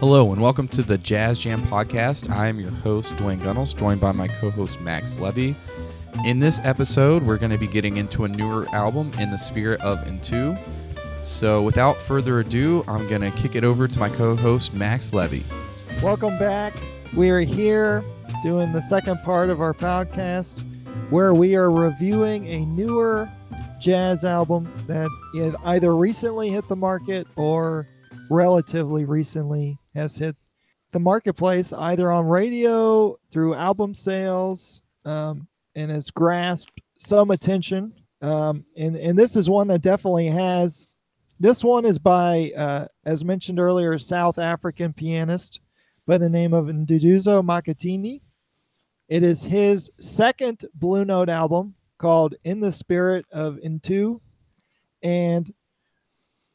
Hello and welcome to the Jazz Jam podcast. I am your host, Dwayne Gunnels, joined by my co host, Max Levy. In this episode, we're going to be getting into a newer album in the spirit of Ntu. So, without further ado, I'm going to kick it over to my co host, Max Levy. Welcome back. We are here doing the second part of our podcast where we are reviewing a newer jazz album that either recently hit the market or relatively recently has hit the marketplace either on radio through album sales um, and has grasped some attention. Um, and, and this is one that definitely has. This one is by, uh, as mentioned earlier, a South African pianist by the name of Nduduzo Makhathini It is his second Blue Note album called In the Spirit of Ntu. And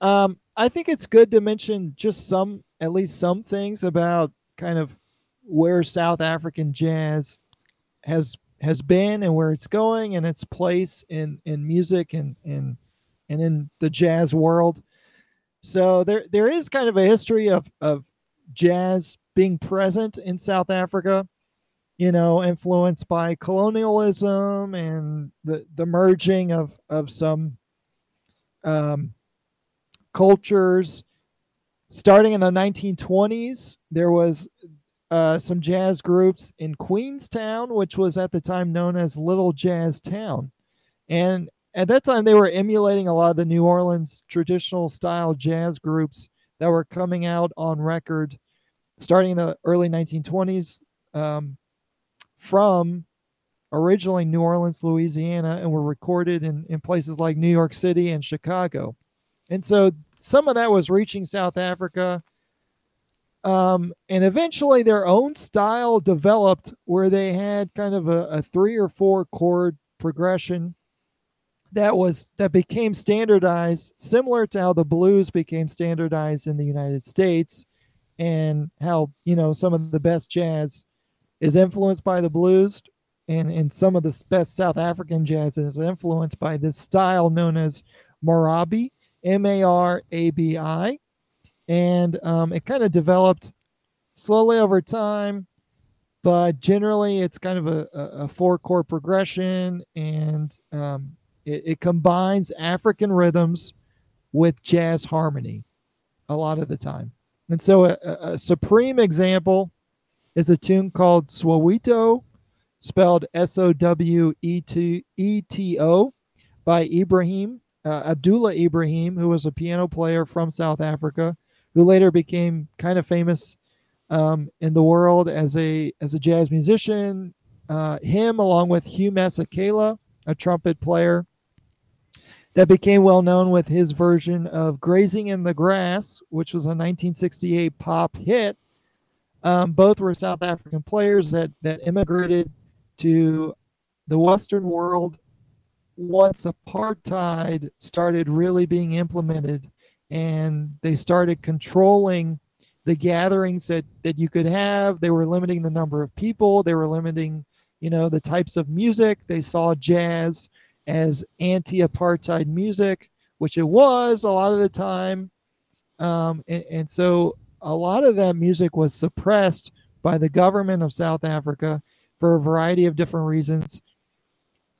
um, I think it's good to mention just some at least some things about kind of where South African jazz has has been and where it's going and its place in in music and and and in the jazz world. So there there is kind of a history of of jazz being present in South Africa, you know, influenced by colonialism and the the merging of of some um, cultures starting in the 1920s, there was uh, some jazz groups in Queenstown, which was at the time known as Little Jazz Town. And at that time, they were emulating a lot of the New Orleans traditional style jazz groups that were coming out on record starting in the early 1920s um, from originally New Orleans, Louisiana, and were recorded in, in places like New York City and Chicago. And so some of that was reaching South Africa. Um, and eventually their own style developed where they had kind of a, a three or four chord progression that was that became standardized similar to how the blues became standardized in the United States and how you know some of the best jazz is influenced by the blues and and some of the best South African jazz is influenced by this style known as Marabi M A R A B I. And um, it kind of developed slowly over time, but generally it's kind of a, a four chord progression and um, it, it combines African rhythms with jazz harmony a lot of the time. And so a, a supreme example is a tune called Soweto, spelled S O W E T O, by Ibrahim uh, Abdullah Ibrahim, who was a piano player from South Africa, who later became kind of famous um, in the world as a as a jazz musician. Uh, him, along with Hugh Masekela, a trumpet player, that became well known with his version of "Grazing in the Grass," which was a 1968 pop hit. Um, both were South African players that that immigrated to the Western world once apartheid started really being implemented and they started controlling the gatherings that, that you could have, they were limiting the number of people, they were limiting, you know, the types of music. They saw jazz as anti-apartheid music, which it was a lot of the time. Um, and, and so a lot of that music was suppressed by the government of South Africa for a variety of different reasons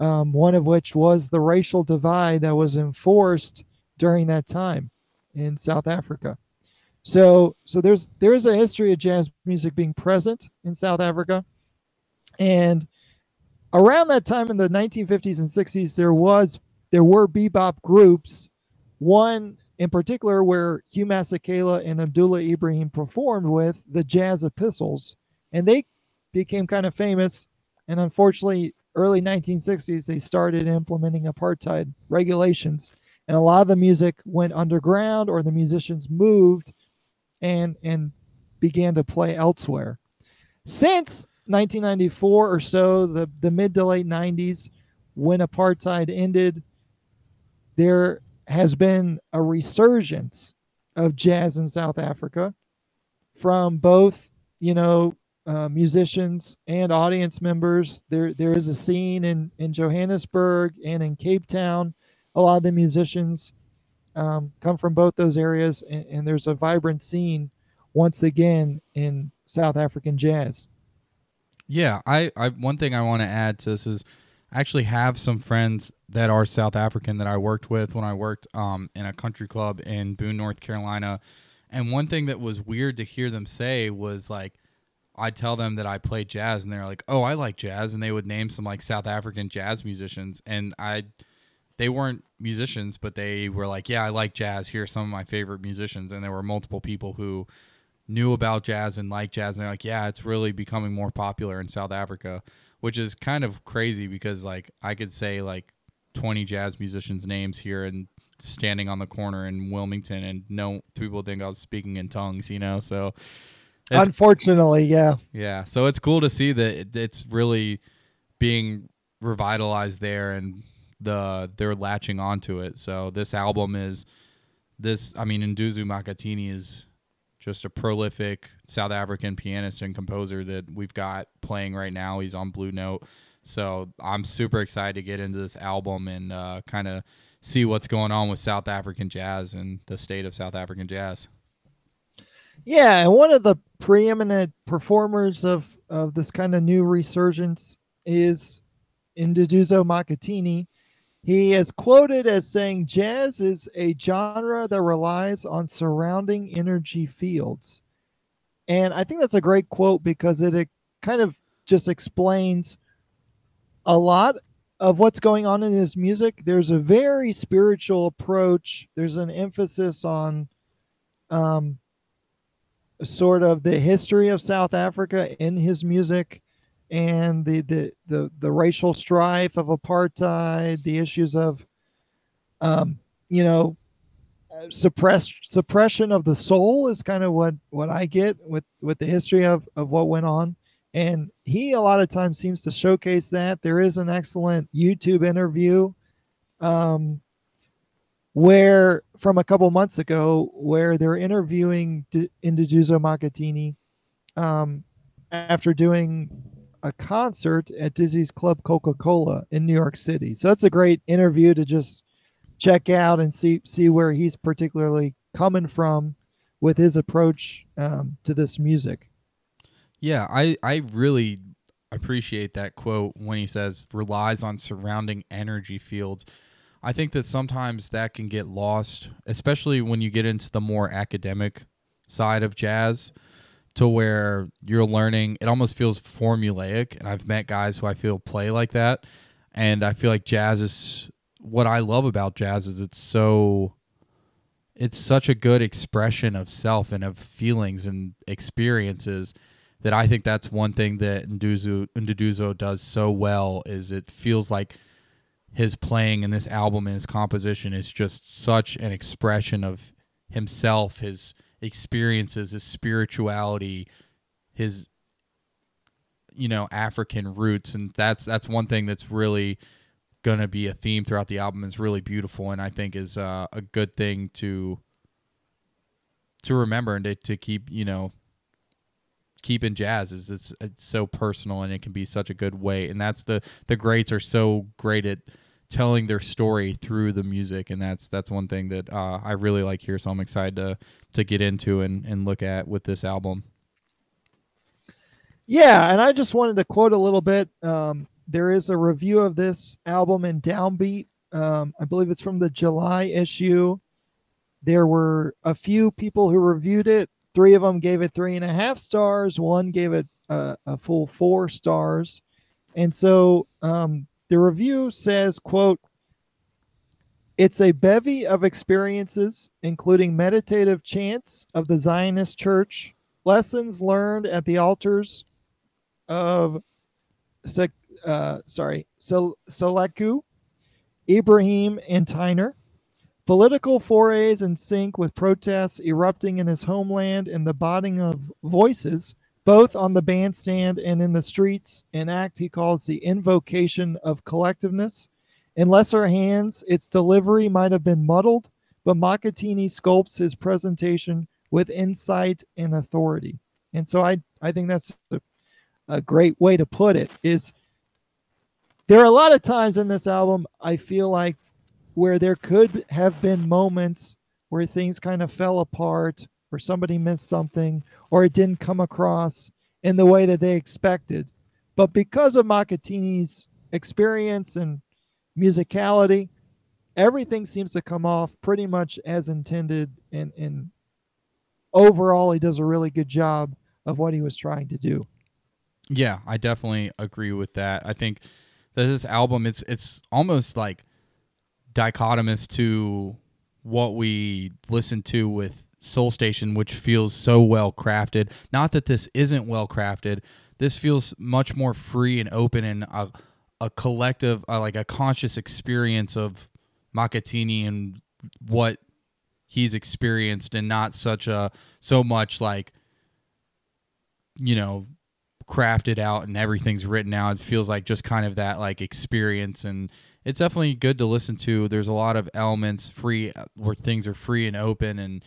um, one of which was the racial divide that was enforced during that time in South Africa. So, so there's there's a history of jazz music being present in South Africa, and around that time in the 1950s and 60s, there was there were bebop groups. One in particular, where Hugh Masekela and Abdullah Ibrahim performed with the Jazz Epistles, and they became kind of famous. And unfortunately, early 1960s, they started implementing apartheid regulations. And a lot of the music went underground or the musicians moved and, and began to play elsewhere. Since 1994 or so, the, the mid to late 90s, when apartheid ended, there has been a resurgence of jazz in South Africa from both, you know, uh, musicians and audience members. There, there is a scene in in Johannesburg and in Cape Town. A lot of the musicians um, come from both those areas, and, and, there's a vibrant scene once again in South African jazz. Yeah, I, I one thing I want to add to this is I actually have some friends that are South African that I worked with when I worked um, in a country club in Boone, North Carolina. And one thing that was weird to hear them say was like, I'd tell them that I play jazz, and they're like, "Oh, I like jazz," and they would name some like South African jazz musicians, and I, they weren't musicians, but they were like, "Yeah, I like jazz. Here are some of my favorite musicians," and there were multiple people who knew about jazz and liked jazz, and they're like, "Yeah, it's really becoming more popular in South Africa," which is kind of crazy because like I could say like twenty jazz musicians' names here and standing on the corner in Wilmington, and no people think I was speaking in tongues, you know, so. It's Unfortunately, yeah. yeah, so it's cool to see that it- it's really being revitalized there, and the they're latching onto it. So this album is this. I mean, Nduzu Makhathini is just a prolific South African pianist and composer that we've got playing right now. He's on Blue Note, so I'm super excited to get into this album and uh, kind of see what's going on with South African jazz and the state of South African jazz. Yeah, and one of the preeminent performers of of this kind of new resurgence is Induduzo Makhathini. He is quoted as saying, "Jazz is a genre that relies on surrounding energy fields," and I think that's a great quote because it, it kind of just explains a lot of what's going on in his music. There's a very spiritual approach. There's an emphasis on um, sort of the history of South Africa in his music and the the the, the racial strife of apartheid, the issues of um, you know suppressed suppression of the soul is kind of what what I get with with the history of of what went on. And he a lot of times seems to showcase that. There is an excellent YouTube interview um where from a couple months ago where they're interviewing D- Induduzo Makhathini um, after doing a concert at Dizzy's Club Coca-Cola in New York City. So that's a great interview to just check out and see see where he's particularly coming from with his approach um, to this music. Yeah, I, I really appreciate that quote when he says relies on surrounding energy fields. I think that sometimes that can get lost, especially when you get into the more academic side of jazz to where you're learning it almost feels formulaic and I've met guys who I feel play like that and I feel like jazz is what I love about jazz is it's so it's such a good expression of self and of feelings and experiences that I think that's one thing that Nduzu Nduduzo does so well is it feels like his playing in this album and his composition is just such an expression of himself, his experiences, his spirituality, his you know African roots, and that's that's one thing that's really going to be a theme throughout the album. is really beautiful, and I think is uh, a good thing to to remember and to, to keep you know keep in jazz is it's it's so personal and it can be such a good way and that's the the greats are so great at telling their story through the music and that's that's one thing that uh, I really like here so I'm excited to to get into and, and look at with this album Yeah, and I just wanted to quote a little bit. Um, there is a review of this album in Downbeat. Um, I believe it's from the July issue. There were a few people who reviewed it. Three of them gave it three and a half stars. One gave it a, a full four stars. And so um, the review says, "quote It's a bevy of experiences, including meditative chants of the Zionist Church, lessons learned at the altars of uh, sorry, Sel- Seleku, Ibrahim, and Tyner. Political forays in sync with protests erupting in his homeland and the botting of voices, both on the bandstand and in the streets, an act he calls the invocation of collectiveness. In lesser hands, its delivery might have been muddled, but Makhathini sculpts his presentation with insight and authority. And so I, I think that's a, a great way to put it is there are a lot of times in this album I feel like where there could have been moments where things kind of fell apart or somebody missed something or it didn't come across in the way that they expected. But because of Makhathini's experience and musicality, everything seems to come off pretty much as intended and, and overall he does a really good job of what he was trying to do. Yeah, I definitely agree with that. I think that this album it's it's almost like dichotomous to what we listen to with Soul Station, which feels so well crafted. Not that this isn't well crafted. This feels much more free and open and a, a collective, uh, like a conscious experience of Makhathini and what he's experienced, and not such a so much like you know crafted out and everything's written out. It feels like just kind of that like experience and it's definitely good to listen to. There's a lot of elements free where things are free and open and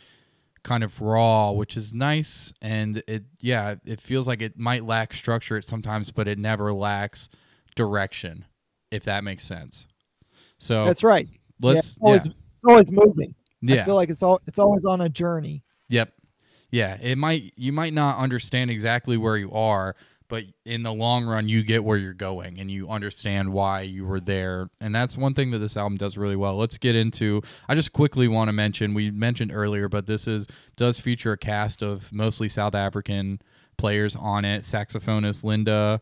kind of raw, which is nice. And it, yeah, it feels like it might lack structure sometimes, but it never lacks direction, if that makes sense. So that's right. Let's, yeah, it's, always, yeah. it's always moving. Yeah. I feel like it's all, it's always on a journey. Yep. Yeah. It might, you might not understand exactly where you are, but in the long run you get where you're going and you understand why you were there. And that's one thing that this album does really well. Let's get into i just quickly want to mention we mentioned earlier but this is does feature a cast of mostly south african players on it. Saxophonist Linda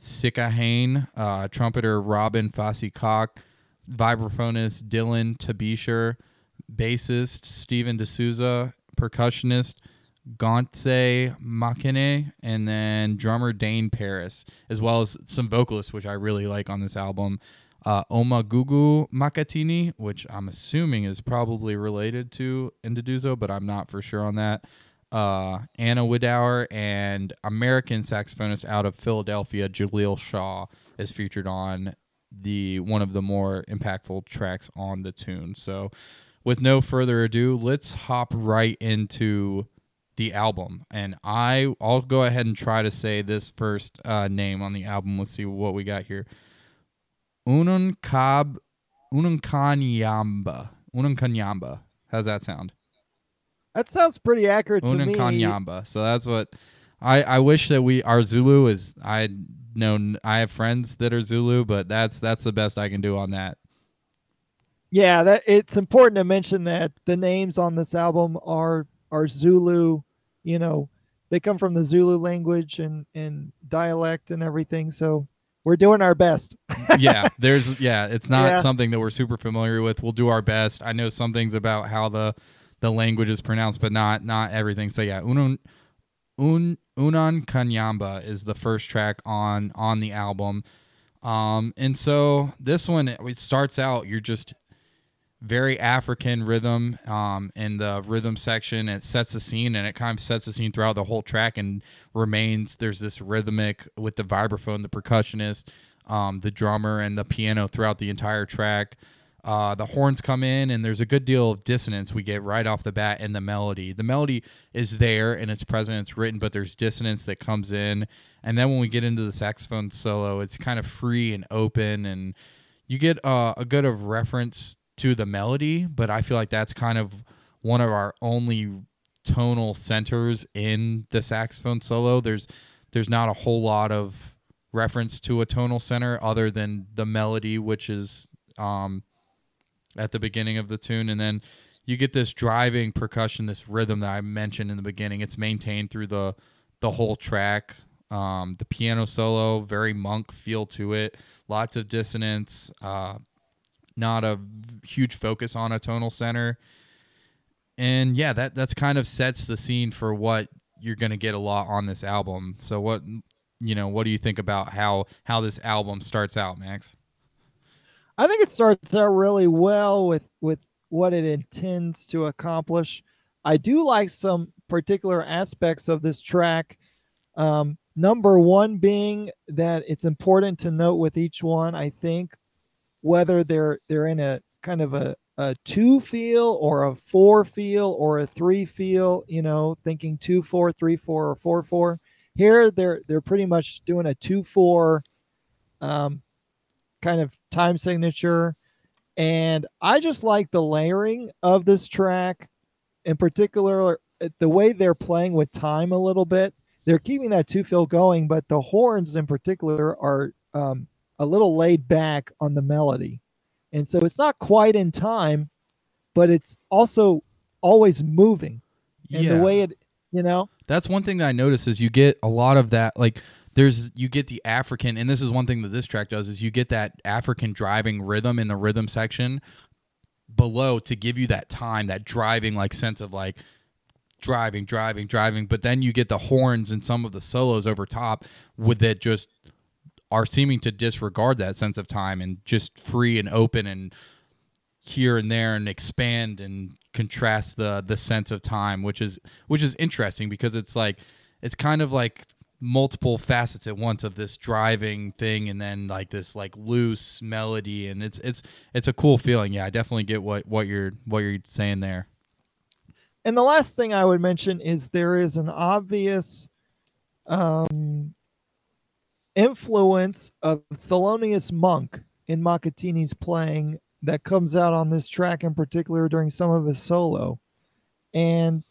Sikhakhane uh, trumpeter Robin Fassie Kock vibraphonist dylan tabisher bassist Stephen de Souza percussionist Gontse Makhene, and then drummer Dane Paris, as well as some vocalists, which I really like on this album. Uh, Omagugu Makhathini, which I'm assuming is probably related to Nduduzo, but I'm not for sure on that. Uh, Anna Widauer and American saxophonist out of Philadelphia, Jaleel Shaw, is featured on the one of the more impactful tracks on the tune. So, with no further ado, let's hop right into the album. And I I'll go ahead and try to say this first uh, name on the album. Let's see what we got here. Ununkab Ununkanyamba. Ununkanyamba. How's that sound? That sounds pretty accurate to me. Ununkanyamba. So that's what I I wish that we our Zulu is I know I have friends that are Zulu, but that's that's the best I can do on that. Yeah, that it's important to mention that the names on this album are are Zulu you know, they come from the Zulu language and and dialect and everything. So we're doing our best. yeah, there's yeah, it's not Yeah. something that we're super familiar with. We'll do our best. I know some things about how the the language is pronounced, but not not everything. So yeah, Unun Un Unan Kanyamba is the first track on on the album. Um and so this one it starts out you're just very African rhythm um, in the rhythm section. It sets the scene and it kind of sets the scene throughout the whole track and remains. There's this rhythmic with the vibraphone, the percussionist, um, the drummer, and the piano throughout the entire track. Uh, the horns come in and there's a good deal of dissonance we get right off the bat in the melody. The melody is there and it's present, it's written, but there's dissonance that comes in. And then when we get into the saxophone solo, it's kind of free and open and you get uh, a good of reference to the melody, but I feel like that's kind of one of our only tonal centers in the saxophone solo. There's there's not a whole lot of reference to a tonal center other than the melody, which is um, at the beginning of the tune, and then you get this driving percussion, this rhythm that I mentioned in the beginning. It's maintained through the the whole track. Um, the piano solo, very monk feel to it. Lots of dissonance. Uh, not a huge focus on a tonal center. And yeah, that that's kind of sets the scene for what you're going to get a lot on this album. So what you know, what do you think about how how this album starts out, Max? I think it starts out really well with with what it intends to accomplish. I do like some particular aspects of this track. Um, number one being that it's important to note with each one. I think whether they're they're in a kind of a a two feel or a four feel or a three feel. You know, thinking two four, three four, or four four. Here they're they're pretty much doing a two four. Um, kind of time signature. And I just like the layering of this track. In particular, uh, the way they're playing with time a little bit. They're keeping that two fill going, but the horns in particular are um, a little laid back on the melody, and so it's not quite in time, but it's also always moving. And yeah. the way it, you know, That's one thing that I notice is you get a lot of that like there's you get the African and this is one thing that this track does is you get that African driving rhythm in the rhythm section below to give you that time, that driving like sense of like driving, driving, driving, but then you get the horns and some of the solos over top with that just are seeming to disregard that sense of time and just free and open and here and there and expand and contrast the the sense of time which is which is interesting because it's like it's kind of like multiple facets at once of this driving thing and then like this like loose melody. And it's it's it's a cool feeling. Yeah i definitely get what what you're what you're saying there. And the last thing I would mention is there is an obvious um, influence of Thelonious Monk in Makhathini's playing that comes out on this track in particular during some of his solo. And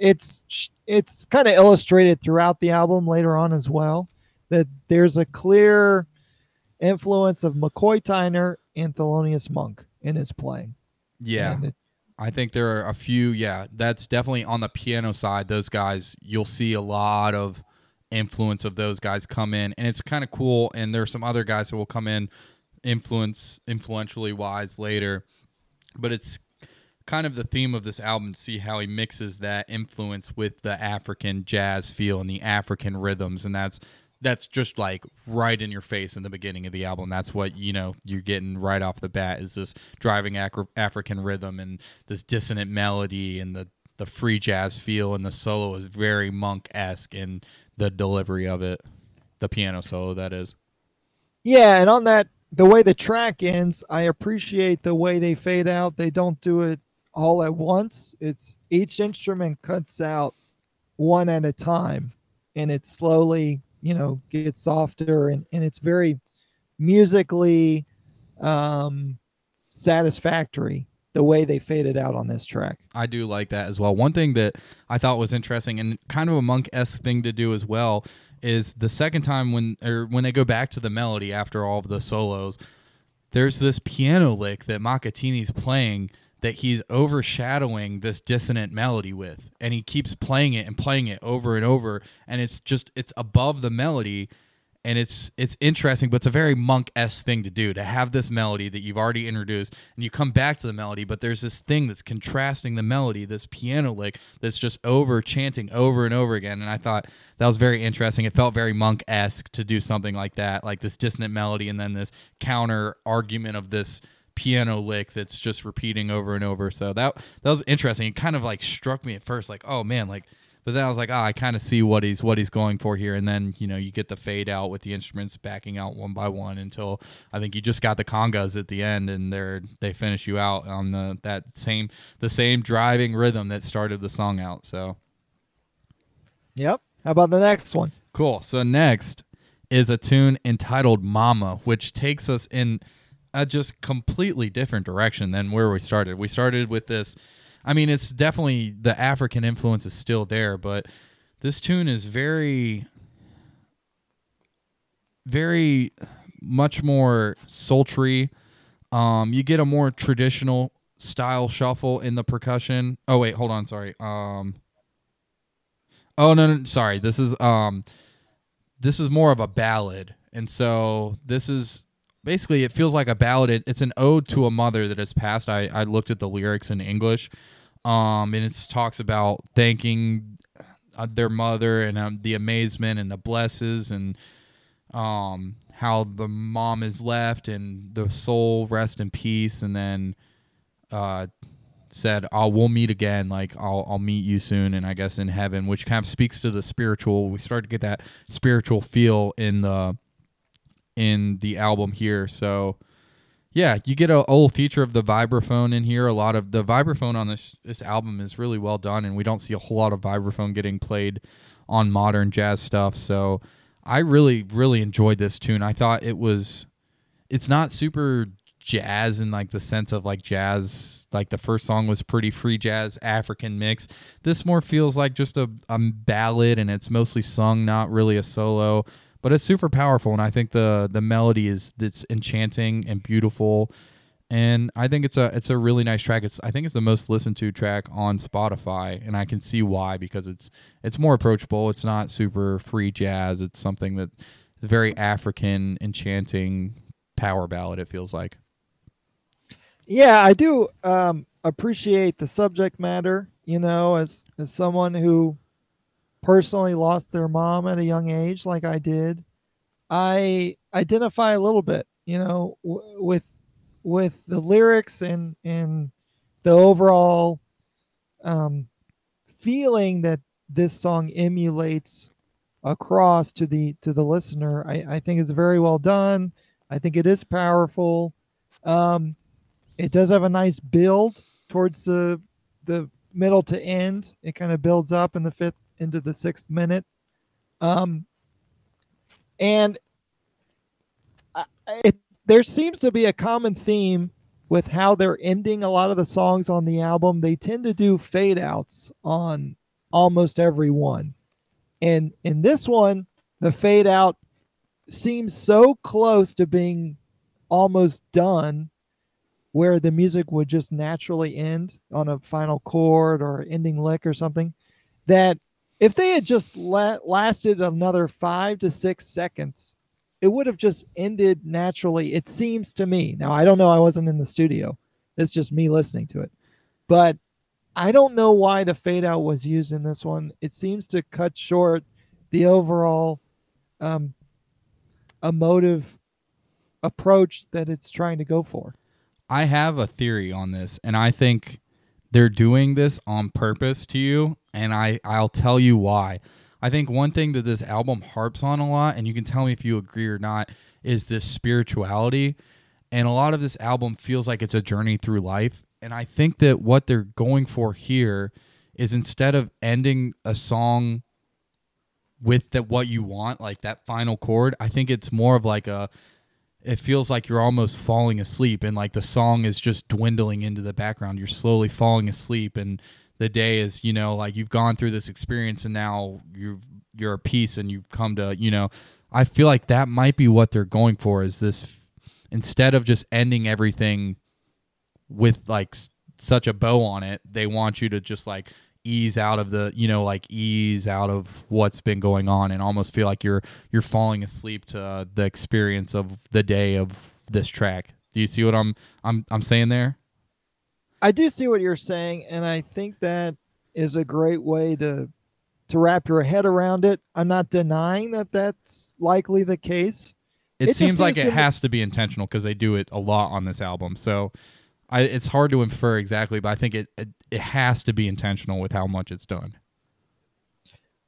it's it's kind of illustrated throughout the album later on as well that there's a clear influence of McCoy Tyner and Thelonious Monk in his playing. yeah it- I think there are a few. Yeah, that's definitely on the piano side. Those guys, you'll see a lot of influence of those guys come in, and it's kind of cool. And there are some other guys who will come in, influence influentially wise later, but it's kind of the theme of this album to see how he mixes that influence with the African jazz feel and the African rhythms, and that's that's just like right in your face in the beginning of the album. That's what you know you're getting right off the bat is this driving African rhythm and this dissonant melody and the the free jazz feel and the solo is very monk esque in the delivery of it, the piano solo that is. Yeah, and on that, the way the track ends, I appreciate the way they fade out. They don't do it all at once. It's each instrument cuts out one at a time, and it slowly, you know, gets softer, and, and it's very musically um, satisfactory the way they faded out on this track. I do like that as well. One thing that I thought was interesting and kind of a monk esque thing to do as well is the second time when or when they go back to the melody after all of the solos, there's this piano lick that Makhathini's playing that he's overshadowing this dissonant melody with and he keeps playing it and playing it over and over and it's just it's above the melody and it's it's interesting, but it's a very monk esque thing to do to have this melody that you've already introduced, and you come back to the melody, but there's this thing that's contrasting the melody, this piano lick that's just over chanting over and over again, and I thought that was very interesting. It felt very monk esque to do something like that, like this dissonant melody, and then this counter argument of this piano lick that's just repeating over and over. So that that was interesting. It kind of like struck me at first, like, oh man, like but then I was like, oh, I kind of see what he's what he's going for here. And then you know you get the fade out with the instruments backing out one by one until I think you just got the congas at the end, and they're they finish you out on the that same the same driving rhythm that started the song out. So Yep. How about the next one? cool. So next is a tune entitled "Mama," which takes us in a just completely different direction than where we started. We started with this. I mean, it's definitely the African influence is still there, but this tune is very, very much more sultry. Um, you get a more traditional style shuffle in the percussion. Oh wait, hold on, sorry. Um, oh no, no, sorry. This is um, this is more of a ballad, and so this is basically it feels like a ballad. It, it's an ode to a mother that has passed. I I looked at the lyrics in English, um, and it talks about thanking uh, their mother and um, the amazement and the blesses and um how the mom is left and the soul rest in peace and then uh said oh we'll meet again like I'll I'll meet you soon and I guess in heaven which kind of speaks to the spiritual we start to get that spiritual feel in the in the album here. So yeah you get a whole feature of the vibraphone in here. A lot of the vibraphone on this this album is really well done and we don't see a whole lot of vibraphone getting played on modern jazz stuff. So I really really enjoyed this tune. I thought it was it's not super jazz in like the sense of like jazz like the first song was pretty free jazz african mix. This more feels like just a, a ballad and it's mostly sung not really a solo but it's super powerful and i think the the melody is it's enchanting and beautiful. And i think it's a it's a really nice track. It's i think it's the most listened to track on spotify and i can see why because it's it's more approachable. It's not super free jazz. It's something that very african enchanting power ballad it feels like. Yeah, I do um, appreciate the subject matter. You know, as as someone who personally lost their mom at a young age, like I did, I identify a little bit. You know, w- with with the lyrics and and the overall um, feeling that this song emulates across to the to the listener. I, I think it's very well done. I think it is powerful. Um, it does have a nice build towards the the middle to end. It kind of builds up in the fifth into the sixth minute. Um, and I, it there seems to be a common theme with how they're ending a lot of the songs on the album. They tend to do fade outs on almost every one. And in this one, the fade out seems so close to being almost done where the music would just naturally end on a final chord or ending lick or something that if they had just la- lasted another five to six seconds it would have just ended naturally it seems to me. Now i don't know i wasn't in the studio. It's just me listening to it. But i don't know why the fade out was used in this one. It seems to cut short the overall um, emotive approach that it's trying to go for. I have a theory on this, and I think they're doing this on purpose to you, and I I'll tell you why. I think one thing that this album harps on a lot, and you can tell me if you agree or not, is this spirituality. And a lot of this album feels like it's a journey through life. And I think that what they're going for here is instead of ending a song with that what you want, like that final chord, I think it's more of like a it feels like you're almost falling asleep and like the song is just dwindling into the background. You're slowly falling asleep and the day is, you know, like you've gone through this experience and now you've you're at peace and you've come to, you know, I feel like that might be what they're going for is this instead of just ending everything with like such a bow on it, they want you to just like ease out of the, you know, like ease out of what's been going on and almost feel like you're you're falling asleep to uh, the experience of the day of this track. Do you see what I'm I'm I'm saying there? I do see what you're saying, and I think that is a great way to to wrap your head around it. I'm not denying that that's likely the case. It, It just seems like it has to be intentional because they do it a lot on this album. So I, it's hard to infer exactly, but I think it, it it has to be intentional with how much it's done.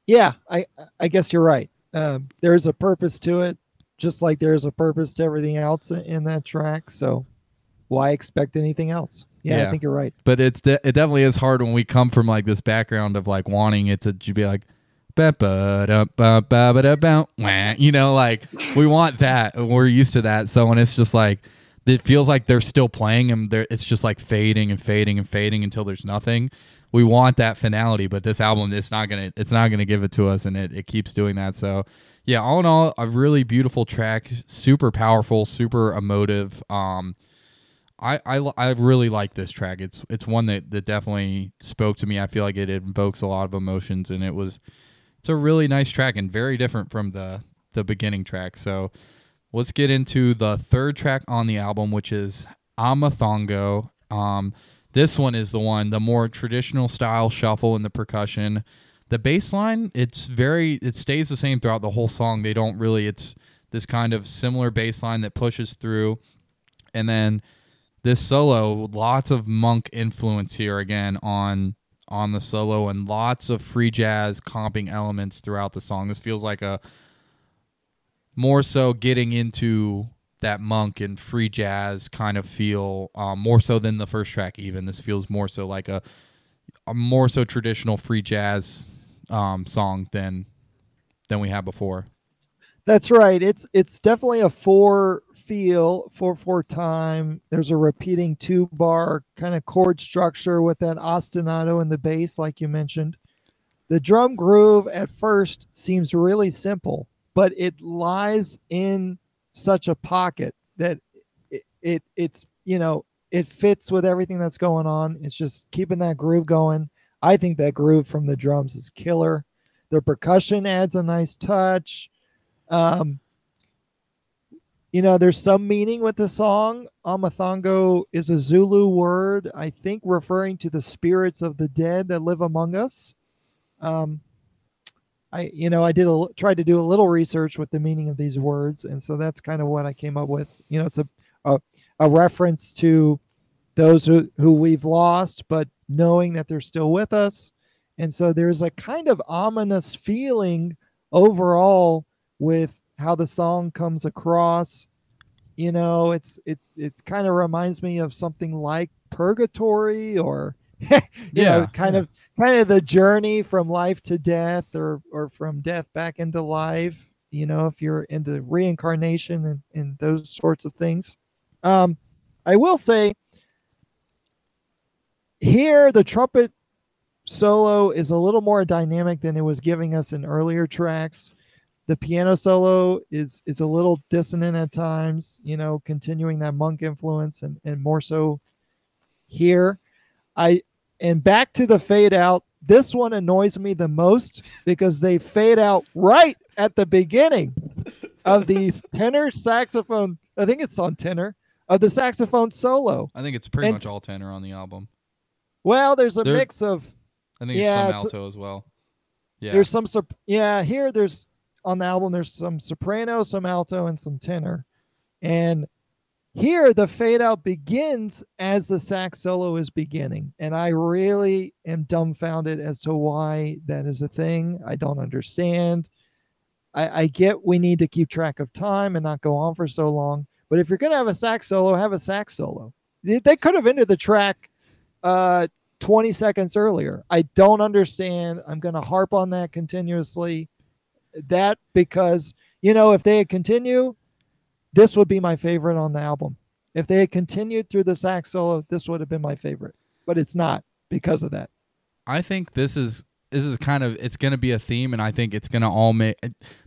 Yeah, I I guess you're right. Um, there's a purpose to it, just like there's a purpose to everything else in that track. So why expect anything else? Yeah, Yeah. I think you're right. But it's de- it definitely is hard when we come from like this background of like wanting it to be like. "Ba ba da ba ba ba da ba," wah," You know, like we want that. And we're used to that. So when it's just like it feels like they're still playing and it's just like fading and fading and fading until there's nothing. We want that finality, but this album it's not gonna it's not gonna give it to us, and it, it keeps doing that. So yeah, all in all, a really beautiful track, super powerful, super emotive. Um, I, I, I really like this track. It's it's one that, that definitely spoke to me. I feel like it invokes a lot of emotions, and it was it's a really nice track and very different from the the beginning track. So let's get into the third track on the album, which is Amathongo. Um, this one is the one, the more traditional style shuffle in the percussion. The bass line, it's very, it stays the same throughout the whole song. They don't really, it's this kind of similar bass line that pushes through. And then this solo, lots of monk influence here again on on the solo and lots of free jazz comping elements throughout the song. This feels like a more so getting into that monk and free jazz kind of feel um, more so than the first track even this feels more so like a, a more so traditional free jazz um, song than than we had before That's right. It's it's definitely a four feel for for time. There's a repeating two bar kind of chord structure with that ostinato in the bass, like you mentioned. The drum groove at first seems really simple, but it lies in such a pocket that it, it it's you know it fits with everything that's going on. It's just keeping that groove going. I think that groove from the drums is killer. The percussion adds a nice touch. Um, you know, there's some meaning with the song. Amathongo is a Zulu word, I think, referring to the spirits of the dead that live among us. Um, I, you know, I did a tried to do a little research with the meaning of these words, and so that's kind of what I came up with. You know, it's a a, a reference to those who, who we've lost, but knowing that they're still with us. And so there's a kind of ominous feeling overall with how the song comes across. You know, it's it it kind of reminds me of something like purgatory or Yeah, know, kind yeah. of kind of the journey from life to death or or from death back into life, you know, if you're into reincarnation and, and those sorts of things. Um I will say here the trumpet solo is a little more dynamic than it was giving us in earlier tracks the piano solo is is a little dissonant at times you know continuing that monk influence and and more so here i and back to the fade out this one annoys me the most because they fade out right at the beginning of the tenor saxophone i think it's on tenor of the saxophone solo I think it's pretty And much all tenor on the album. well there's a There- mix of I think Yeah, there's some alto as well. Yeah. There's some yeah, here there's on the album there's some soprano, some alto and some tenor. And here the fade out begins as the sax solo is beginning. And I really am dumbfounded as to why that is a thing. I don't understand. I, I get we need to keep track of time and not go on for so long. But if you're gonna have a sax solo, have a sax solo. They, they could have ended the track uh 20 seconds earlier. I don't understand. I'm going to harp on that continuously. That because, you know, if they had continued, this would be my favorite on the album. If they had continued through the sax solo, this would have been my favorite. But it's not because of that. I think this is this is kind of it's going to be a theme and I think it's going to all make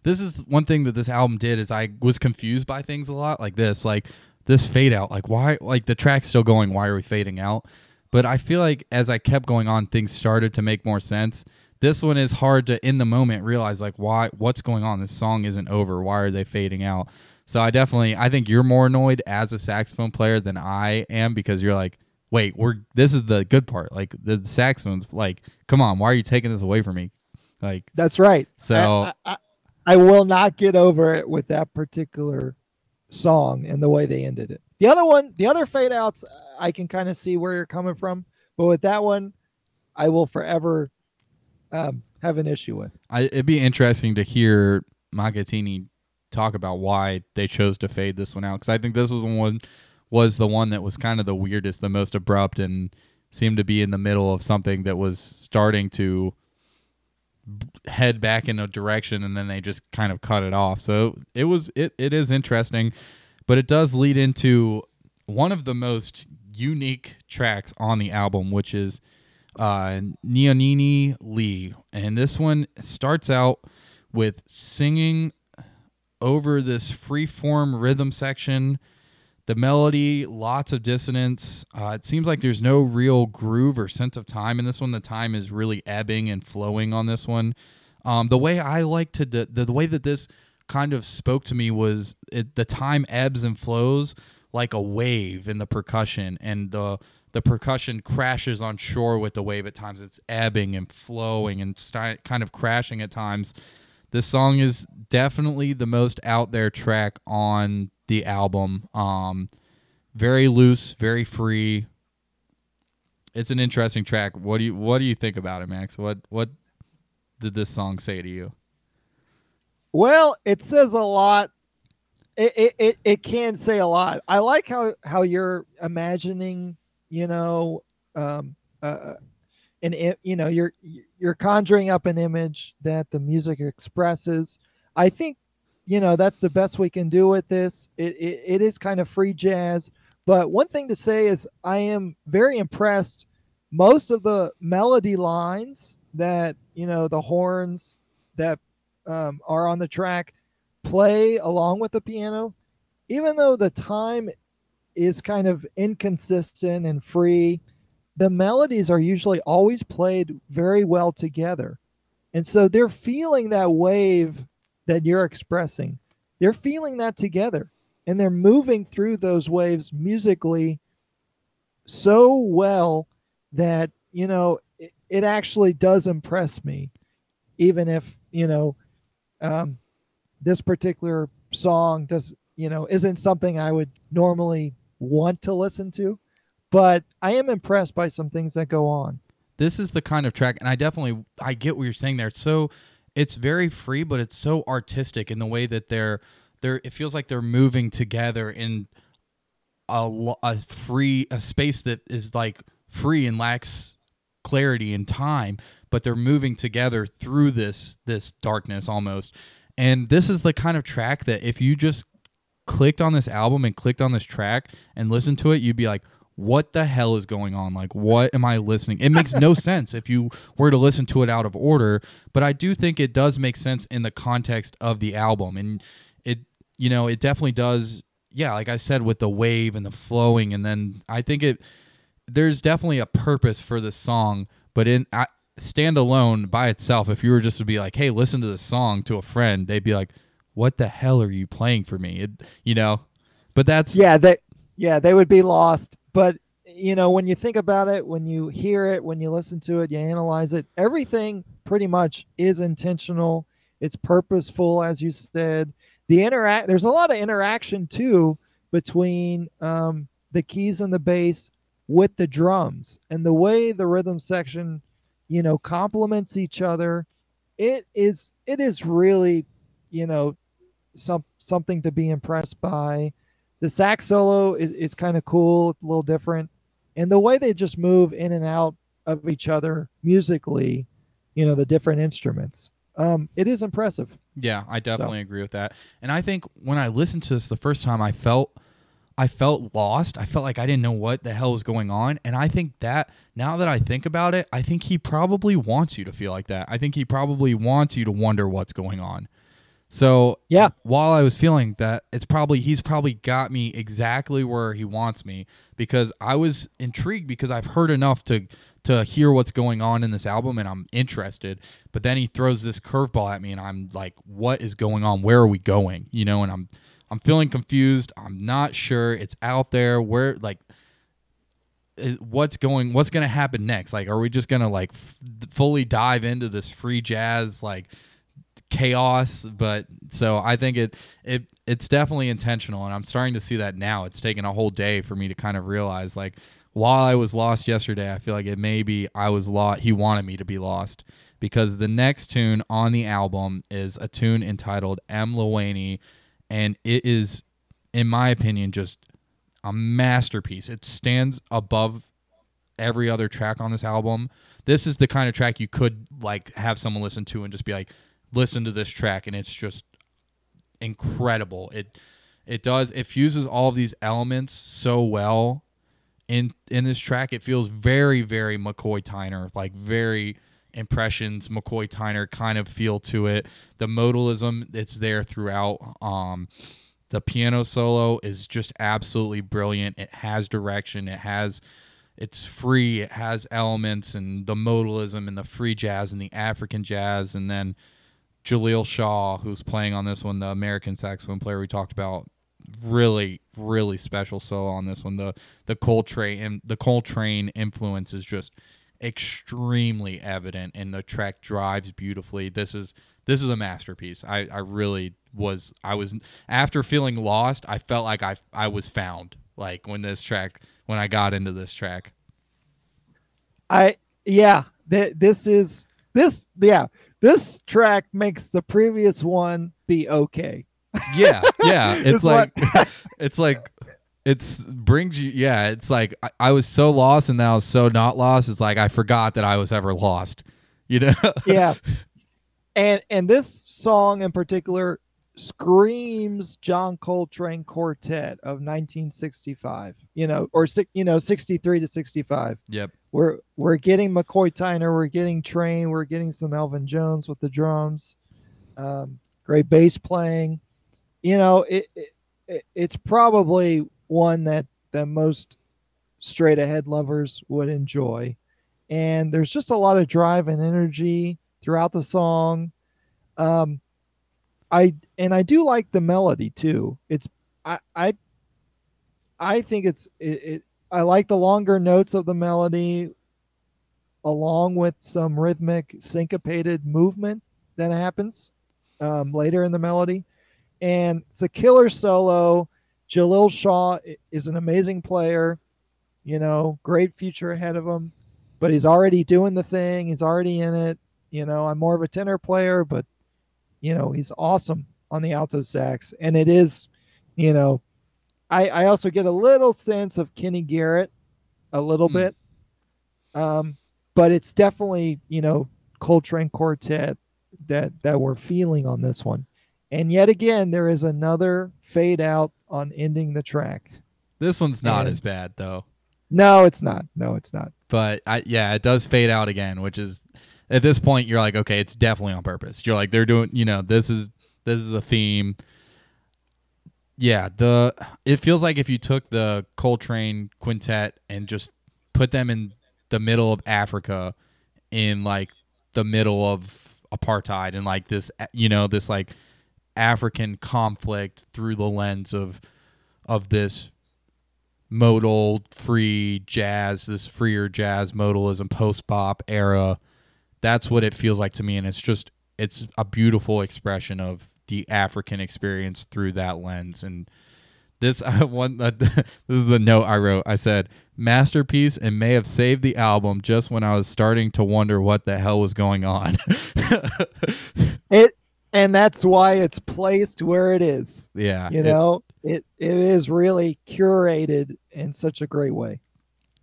this is one thing that this album did is I was confused by things a lot like this like this fade out like why like the track's still going why are we fading out but I feel like as I kept going on things started to make more sense this one is hard to in the moment realize like why what's going on this song isn't over why are they fading out so I definitely I think you're more annoyed as a saxophone player than I am because you're like wait, we're this is the good part. Like the saxophones, like, come on, why are you taking this away from me? Like, That's right. so I, I, I will not get over it with that particular song and the way they ended it. The other one, the other fade outs, I can kind of see where you're coming from, but with that one, I will forever um, have an issue with. I, it'd be interesting to hear Makhathini talk about why they chose to fade this one out because I think this was the one was the one that was kind of the weirdest, the most abrupt, and seemed to be in the middle of something that was starting to head back in a direction, and then they just kind of cut it off. So it was it it is interesting, but it does lead into one of the most unique tracks on the album, which is uh, Nyonini Le, and this one starts out with singing over this free form rhythm section. The melody, lots of dissonance. Uh, it seems like there's no real groove or sense of time in this one. The time is really ebbing and flowing on this one. Um, the way I like to, the, the way that this kind of spoke to me was it, the time ebbs and flows like a wave in the percussion, and the the percussion crashes on shore with the wave at times. It's ebbing and flowing and sti- kind of crashing at times. This song is definitely the most out there track on the album. Um, very loose, very free. It's an interesting track. What do you What do you think about it, Max? What What did this song say to you? Well, it says a lot. It, it, it, it can say a lot. I like how, how you're imagining, you know, um, uh, an i- you know you're you're conjuring up an image that the music expresses. I think you know that's the best we can do with this. It, it it is kind of free jazz, but one thing to say is I am very impressed. Most of the melody lines that you know the horns that um, are on the track play along with the piano, even though the time is kind of inconsistent and free. The melodies are usually always played very well together. And so they're feeling that wave that you're expressing. They're feeling that together and they're moving through those waves musically so well that, you know, it, it actually does impress me, even if, you know, um, this particular song does, you know, isn't something I would normally want to listen to, but I am impressed by some things that go on. This is the kind of track, and I definitely I get what you're saying there. It's so it's very free, but it's so artistic in the way that they're they're. It feels like they're moving together in a, a free a space that is like free and lacks clarity and time, but they're moving together through this this darkness almost. And this is the kind of track that if you just clicked on this album and clicked on this track and listened to it, you'd be like, what the hell is going on? Like, what am I listening? It makes no sense if you were to listen to it out of order, but I do think it does make sense in the context of the album. And it, you know, it definitely does. Yeah, like I said, with the wave and the flowing, and then I think it, there's definitely a purpose for the song, but in, I, stand alone by itself, if you were just to be like, hey, listen to this song to a friend, they'd be like, what the hell are you playing for me? It, you know, but that's yeah, they yeah they would be lost. But you know, when you think about it, when you hear it, when you listen to it, you analyze it, everything pretty much is intentional. It's purposeful, as you said. The interact there's a lot of interaction too between um, the keys and the bass with the drums and the way the rhythm section, you know, complements each other. It is it is really, you know, some something to be impressed by. The sax solo is, is kind of cool, a little different. And the way they just move in and out of each other musically, you know, the different instruments. Um, it is impressive. Yeah, I definitely so. agree with that. And I think when I listened to this the first time, I felt I felt lost. I felt like I didn't know what the hell was going on. And I think that now that I think about it, I think he probably wants you to feel like that. I think he probably wants you to wonder what's going on. So yeah, while I was feeling that, it's probably he's probably got me exactly where he wants me because I was intrigued because I've heard enough to to hear what's going on in this album and I'm interested. But then he throws this curveball at me and I'm like, what is going on? Where are we going? You know, and I'm I'm feeling confused. I'm not sure. It's out there. Where like what's going what's going to happen next? Like are we just going to like f- fully dive into this free jazz like chaos but so i think it it it's definitely intentional and i'm starting to see that now it's taken a whole day for me to kind of realize like while i was lost yesterday i feel like it maybe i was lost he wanted me to be lost because the next tune on the album is a tune entitled Emlilweni, and it is, in my opinion, just a masterpiece. It stands above every other track on this album. This is the kind of track you could like have someone listen to and just be like, listen to this track and it's just incredible. It it does it fuses all of these elements so well in in this track. It feels very very McCoy Tyner, like very impressions McCoy Tyner kind of feel to it. The modalism it's there throughout. Um, the piano solo is just absolutely brilliant. It has direction. It has it's free. It has elements and the modalism and the free jazz and the African jazz and then Jaleel Shaw, who's playing on this one, the American saxophone player we talked about, really, really special solo on this one. The the Coltrane and the Coltrane influence is just extremely evident, and the track drives beautifully. This is this is a masterpiece. I, I really was I was after feeling lost, I felt like I I was found. Like when this track when I got into this track. I yeah, th- this is this yeah this track makes the previous one be okay. Yeah, yeah. It's like it's like it's brings you yeah it's like I, I, was so lost and now I was so not lost it's like i forgot that i was ever lost you know yeah and and this song in particular screams John Coltrane Quartet of 1965. You know, or you know, 63 to 65. Yep. We're we're getting McCoy Tyner, we're getting Train, we're getting some Elvin Jones with the drums. Um, great bass playing. You know, it, it, it it's probably one that that most straight ahead lovers would enjoy. And there's just a lot of drive and energy throughout the song. Um, I and I do like the melody too. It's I I I think it's it, it I like the longer notes of the melody along with some rhythmic syncopated movement that happens um, later in the melody. And it's a killer solo. Jaleel Shaw is an amazing player, you know, great future ahead of him, but he's already doing the thing. He's already in it. You know, I'm more of a tenor player, but you know, he's awesome on the alto sax. And it is, you know, I, I also get a little sense of Kenny Garrett a little Hmm. bit. Um, but it's definitely, you know, Coltrane Quartet that that we're feeling on this one. And yet again, there is another fade out on ending the track. This one's not And- as bad though. No, it's not. No, it's not. But I, yeah, it does fade out again, which is at this point you're like, okay, it's definitely on purpose. You're like, they're doing, you know, this is this is a theme. Yeah, the it feels like if you took the Coltrane quintet and just put them in the middle of Africa, in like the middle of apartheid, and like this, you know, this like African conflict through the lens of of this modal free jazz, this freer jazz modalism post bop era. That's what it feels like to me, and it's just it's a beautiful expression of the African experience through that lens. And this uh, one, uh, this is the note I wrote. I said masterpiece and may have saved the album just when I was starting to wonder what the hell was going on. It and that's why it's placed where it is. yeah, You it- know, it it is really curated in such a great way.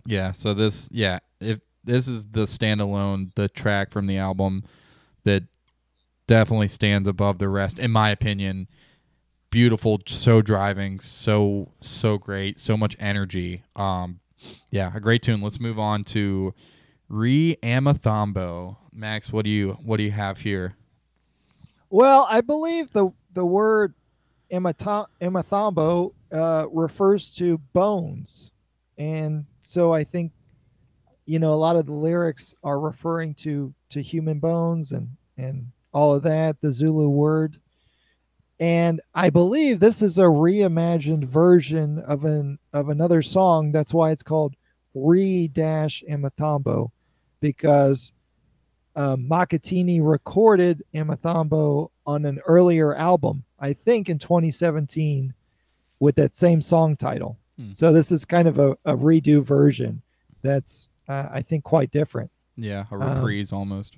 Yeah, so this yeah, if this is the standalone the track from the album that definitely stands above the rest in my opinion. Beautiful, so driving, so so great, so much energy. Um yeah, a great tune. Let's move on to Re Amathambo. Max, what do you what do you have here? Well, I believe the the word emathombo uh, refers to bones, and so I think you know a lot of the lyrics are referring to to human bones and and all of that. The Zulu word, and I believe this is a reimagined version of an of another song. That's why it's called Re Dash Emathombo, because um, Makhathini recorded Amathambo on an earlier album, I think in 2017, with that same song title. Hmm. So this is kind of a, a redo version that's, uh, I think, quite different. Yeah, a Um, reprise almost.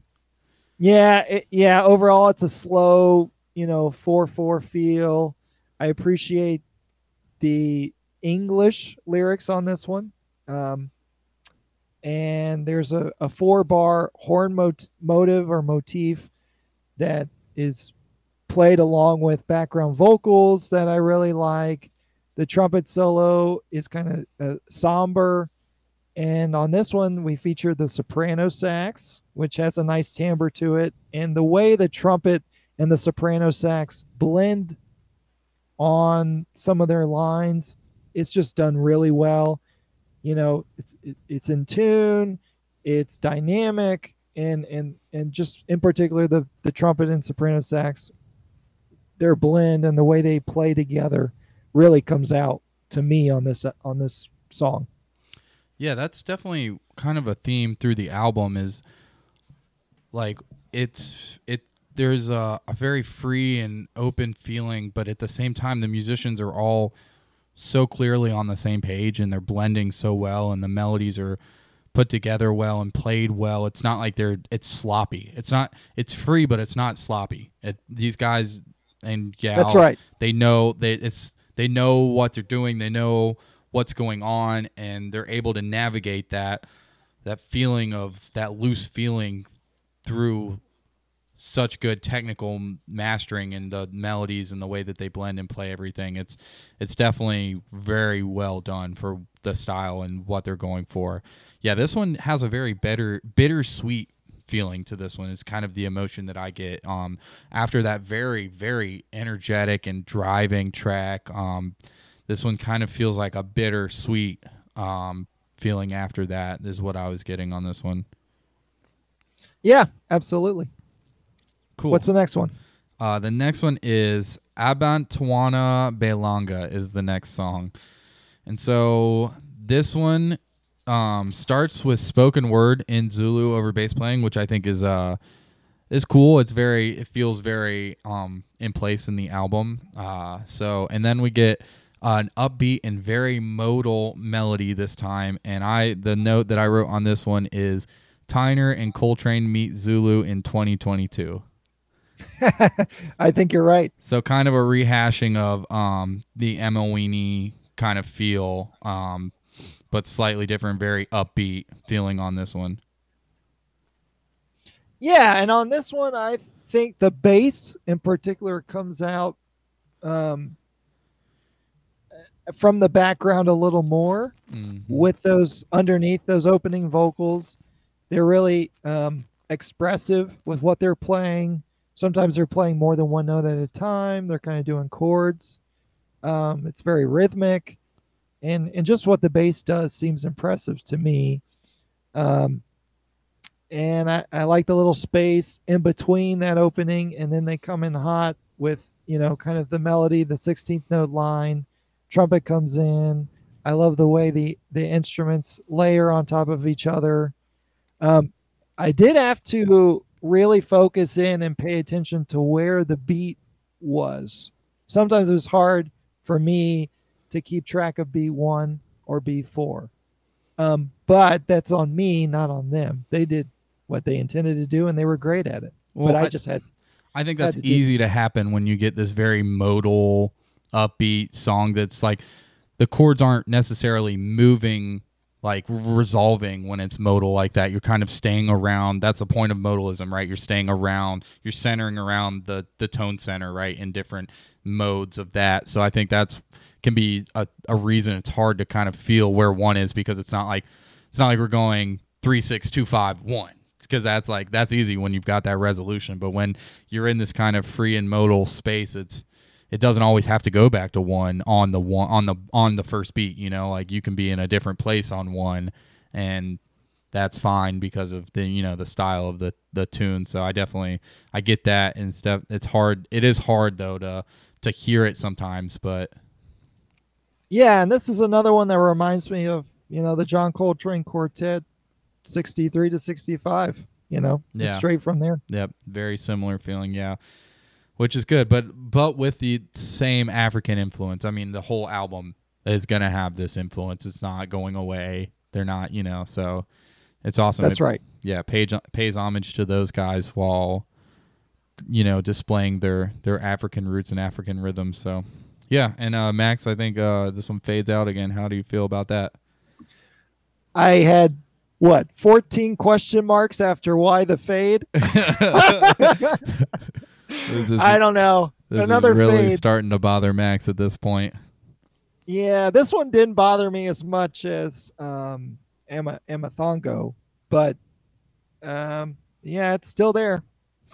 Yeah, it, yeah. Overall, it's a slow, you know, four four feel. I appreciate the English lyrics on this one, um, and there's a, a four bar horn mot- motive or motif that is played along with background vocals that I really like. The trumpet solo is kind of uh, somber. And on this one, we feature the soprano sax, which has a nice timbre to it. And the way the trumpet and the soprano sax blend on some of their lines, it's just done really well. You know, it's it's in tune, it's dynamic, and and and just in particular the the trumpet and soprano sax, their blend and the way they play together really comes out to me on this on this song. Yeah, that's definitely kind of a theme through the album is like it's it there's a, a very free and open feeling, but at the same time the musicians are all so clearly on the same page and they're blending so well and the melodies are put together well and played well. It's not like they're it's sloppy. It's not it's free but it's not sloppy. It, these guys and yeah, That's right. they know they it's they know what they're doing they know what's going on and they're able to navigate that that feeling of that loose feeling through such good technical mastering and the melodies and the way that they blend and play everything. It's it's definitely very well done for the style and what they're going for. Yeah, this one has a very bitter bittersweet feeling to this one. It's kind of the emotion that I get um after that very very energetic and driving track. Um this one kind of feels like a bittersweet um feeling after that is what I was getting on this one. Yeah, absolutely. Cool. What's the next one? Uh, the next one is Abantwana Belanga is the next song. And so this one um, starts with spoken word in Zulu over bass playing, which I think is uh is cool. It's very it feels very um in place in the album. Uh so and then we get an upbeat and very modal melody this time. And I the note that I wrote on this one is Tyner and Coltrane meet Zulu in 2022. I think you're right. So kind of a rehashing of um, the Emlilweni kind of feel, um, but slightly different, very upbeat feeling on this one. Yeah, and on this one, I think the bass in particular comes out um, from the background a little more Mhm. with those underneath those opening vocals. They're really um, expressive with what they're playing. Sometimes they're playing more than one note at a time. They're kind of doing chords. Um, it's very rhythmic, and and just what the bass does seems impressive to me. Um, and I, I like the little space in between that opening, and then they come in hot with you know kind of the melody, the 16th note line, trumpet comes in. I love the way the the instruments layer on top of each other. Um, I did have to really focus in and pay attention to where the beat was. Sometimes it was hard for me to keep track of B1 or B4. Um, but that's on me, not on them. They did what they intended to do and they were great at it. Well, but I, I- just had I think that's to do- easy to happen when you get this very modal, upbeat song that's like the chords aren't necessarily moving, like resolving when it's modal like that. You're kind of staying around. That's a point of modalism, right? You're staying around. You're centering around the the tone center, right, in different modes of that. So I think that's can be a, a reason it's hard to kind of feel where one is because it's not like it's not like we're going three six two five one because that's like that's easy when you've got that resolution but when you're in this kind of free and modal space it's it doesn't always have to go back to one on the one on the on the first beat you know like you can be in a different place on one and that's fine because of the you know the style of the the tune so i definitely i get that and stuff it's hard it is hard though to to hear it sometimes but Yeah, and this is another one that reminds me of, you know, the John Coltrane Quartet 63 to 65, you know. Yeah. straight from there. Yep, very similar feeling, yeah. Which is good, but but with the same African influence. I mean, the whole album is gonna have this influence. It's not going away. They're not, you know. So it's awesome. That's It- right. Yeah, pays pays homage to those guys while you know displaying their their African roots and African rhythms. So yeah, and uh, Max, I think uh, this one fades out again. How do you feel about that? I had what, 14 question marks after why the fade? This is, I don't know. this Another is really fade. starting to bother Max at this point. Yeah, this one didn't bother me as much as um Emma Emma Thongo, but um yeah, it's still there.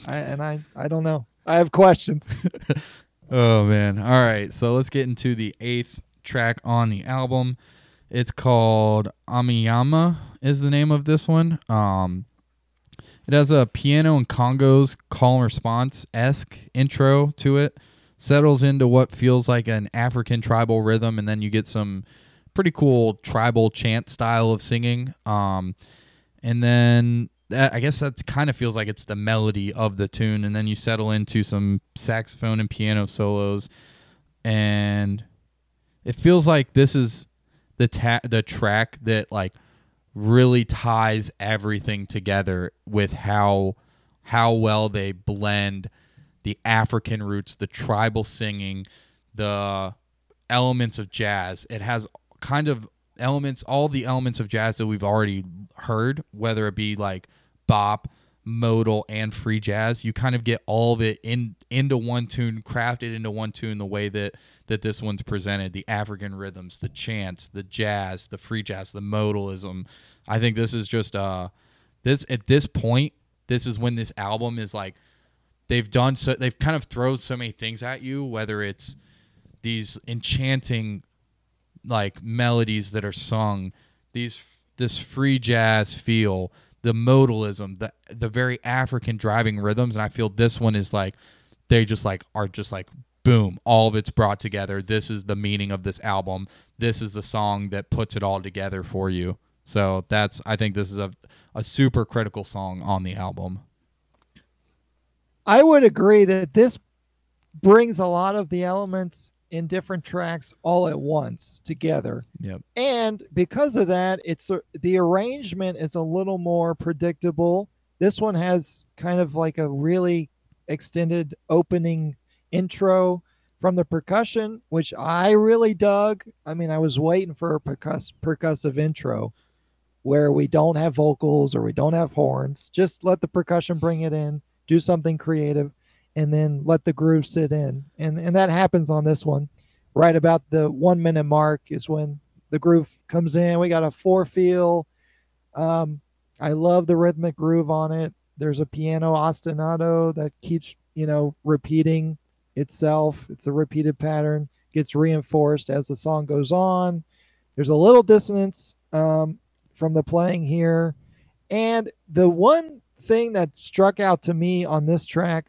I, and I I don't know. I have questions. Oh man. All right. So let's get into the eighth track on the album. It's called Omnyama is the name of this one. Um it has a piano and congos call and response esque intro to it. Settles into what feels like an African tribal rhythm, and then you get some pretty cool tribal chant style of singing. Um, and then that, I guess that kind of feels like it's the melody of the tune, and then you settle into some saxophone and piano solos, and it feels like this is the ta- the track that like really ties everything together with how how well they blend the African roots, the tribal singing, the elements of jazz. It has kind of elements, all the elements of jazz that we've already heard, whether it be like bop, modal and free jazz you kind of get all of it in into one tune crafted into one tune the way that that this one's presented. The african rhythms the chants the jazz the free jazz the modalism. I think this is just uh this at this point this is when this album is like they've done so they've kind of thrown so many things at you whether it's these enchanting like melodies that are sung these this free jazz feel the modalism the the very african driving rhythms. And i feel this one is like they just like are just like boom all of it's brought together. This is the meaning of this album. This is the song that puts it all together for you. So that's i think this is a, a super critical song on the album. I would agree that this brings a lot of the elements in different tracks all at once together. Yep. And because of that, it's a, the arrangement is a little more predictable. This one has kind of like a really extended opening intro from the percussion, which I really dug. I mean, I was waiting for a percuss- percussive intro where we don't have vocals or we don't have horns. Just let the percussion bring it in do something creative, and then let the groove sit in. And and that happens on this one. Right about the one minute mark is when the groove comes in. We got a four feel. Um, I love the rhythmic groove on it. There's a piano ostinato that keeps you know repeating itself. It's a repeated pattern. Gets reinforced as the song goes on. There's a little dissonance um, from the playing here, and the one thing that struck out to me on this track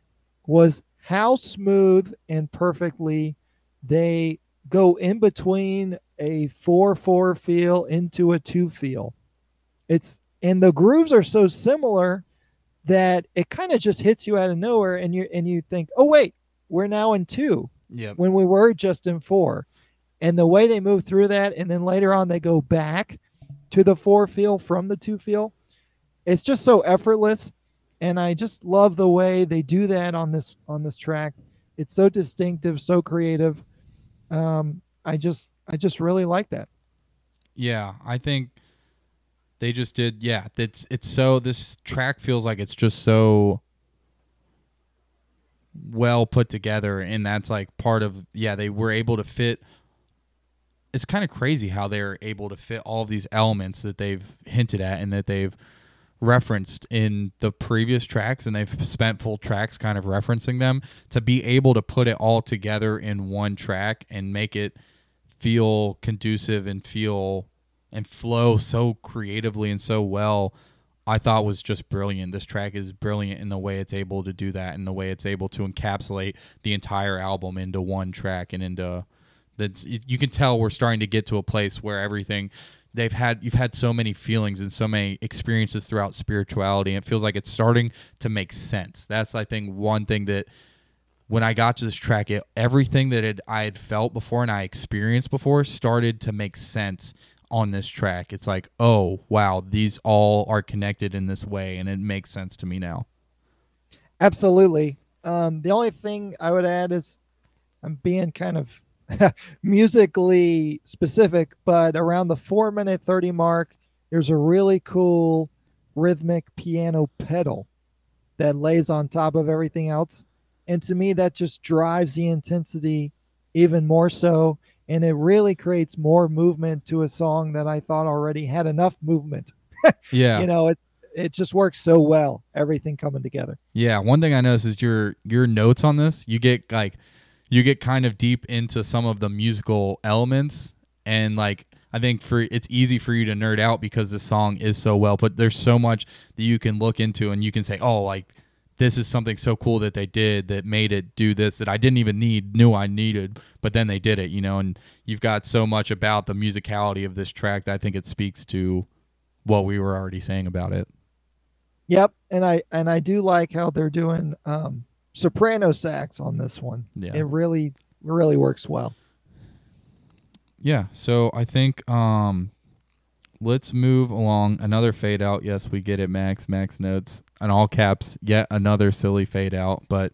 was how smooth and perfectly they go in between a 4-4 feel into a 2 feel. It's and the grooves are so similar that it kind of just hits you out of nowhere and you and you think, "Oh wait, we're now in 2." Yeah. When we were just in 4. And the way they move through that and then later on they go back to the 4 feel from the 2 feel it's just so effortless and i just love the way they do that on this on this track it's so distinctive so creative um i just i just really like that Yeah, I think they just did. Yeah, it's it's so this track feels like it's just so well put together, and that's like part of yeah. They were able to fit. It's kind of crazy how they're able to fit all of these elements that they've hinted at and that they've referenced in the previous tracks, and they've spent full tracks kind of referencing them to be able to put it all together in one track and make it feel conducive and feel and flow so creatively and so well I thought was just brilliant. This track is brilliant in the way it's able to do that and the way it's able to encapsulate the entire album into one track and into that's you can tell we're starting to get to a place where everything they've had you've had so many feelings and so many experiences throughout spirituality and it feels like it's starting to make sense. That's I think one thing that when I got to this track, it, everything that it, I had felt before and I experienced before started to make sense on this track. It's like, oh, wow, these all are connected in this way, and it makes sense to me now. absolutely um the only thing i would add is i'm being kind of musically specific but around the 4 minute 30 mark there's a really cool rhythmic piano pedal that lays on top of everything else and to me that just drives the intensity even more so and it really creates more movement to a song that i thought already had enough movement Yeah, you know it it just works so well everything coming together yeah. One thing I noticed is your your notes on this. You get like you get kind of deep into some of the musical elements, and like I think for it's easy for you to nerd out because the song is so well but There's so much that you can look into, and you can say, oh, like this is something so cool that they did that made it do this that I didn't even need, knew I needed, but then they did it, you know. And you've got so much about the musicality of this track that I think it speaks to what we were already saying about it. Yep, and I and I do like how they're doing um, soprano sax on this one. Yeah. It really really works well. Yeah, so I think um let's move along. Another fade out. Yes, we get it, Max. Max notes in all caps. Yet another silly fade out, but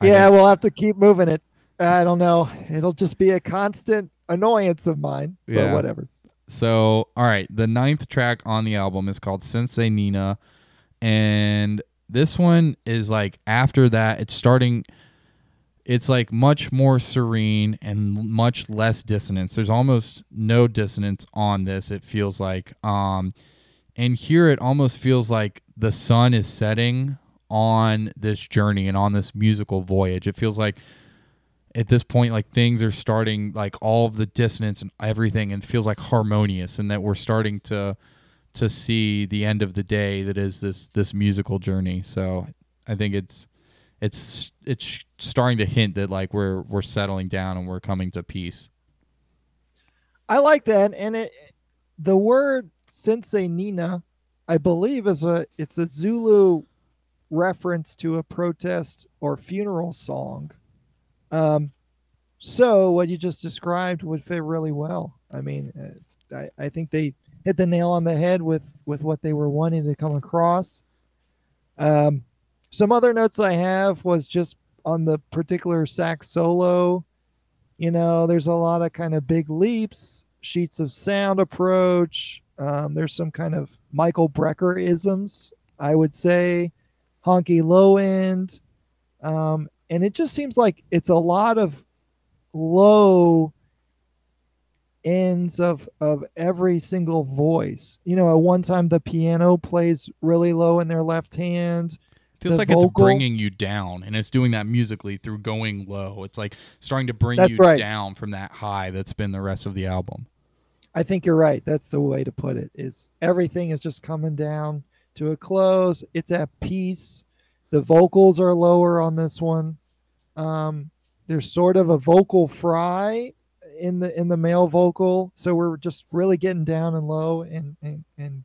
I yeah, think- we'll have to keep moving it. I don't know. It'll just be a constant annoyance of mine, but Yeah. whatever. So, all right, the ninth track on the album is called Senzenina, and this one is like after that it's starting it's like much more serene and much less dissonance. There's almost no dissonance on this it feels like um and here it almost feels like the sun is setting on this journey and on this musical voyage. It feels like at this point like things are starting like all of the dissonance and everything and feels like harmonious and that we're starting to to see the end of the day that is this this musical journey. So I think it's it's it's starting to hint that like we're we're settling down and we're coming to peace. I like that, and it the word Senzenina, I believe, is a it's a Zulu reference to a protest or funeral song. Um, so what you just described would fit really well. I mean, uh, I I think they hit the nail on the head with with what they were wanting to come across. Um, some other notes I have was just on the particular sax solo. You know, there's a lot of kind of big leaps, sheets of sound approach. Um, there's some kind of Michael Brecker isms, I would say, honky low end. Um, and it just seems like it's a lot of low ends of of every single voice. You know, at one time the piano plays really low in their left hand. Feels like vocal, it's bringing you down, and it's doing that musically through going low. It's like starting to bring you right. down from that high that's been the rest of the album. I think you're right. That's the way to put it. Is everything is just coming down to a close. It's at peace. The vocals are lower on this one. Um, there's sort of a vocal fry in the in the male vocal. So we're just really getting down and low and and, and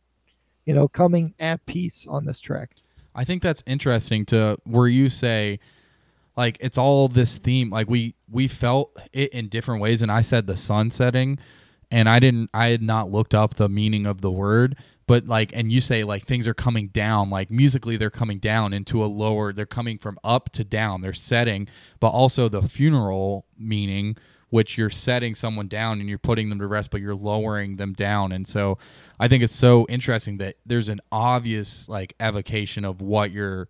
you know coming at peace on this track. I think that's interesting to where you say like it's all this theme. Like we we felt it in different ways and i said the sun setting and i didn't i had not looked up the meaning of the word but like and you say like things are coming down like musically they're coming down into a lower they're coming from up to down they're setting but also the funeral meaning which you're setting someone down and you're putting them to rest, but you're lowering them down. And so I think it's so interesting that there's an obvious like evocation of what you're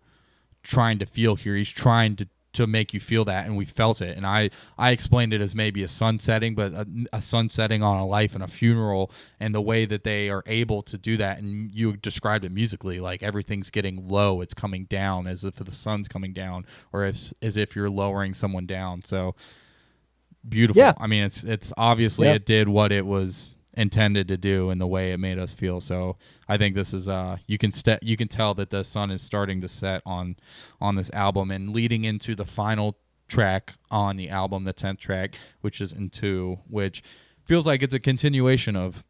trying to feel here. He's trying to to make you feel that and we felt it and i i explained it as maybe a sun setting but a, a sun setting on a life and a funeral and the way that they are able to do that and you described it musically like everything's getting low it's coming down as if the sun's coming down or as, as if you're lowering someone down so beautiful. Yeah. I mean, it's it's obviously it did what it was intended to do in the way it made us feel. So I think this is uh you can st- you can tell that the sun is starting to set on on this album and leading Ntu the final track on the album, the 10th track, which is into which feels like it's a continuation of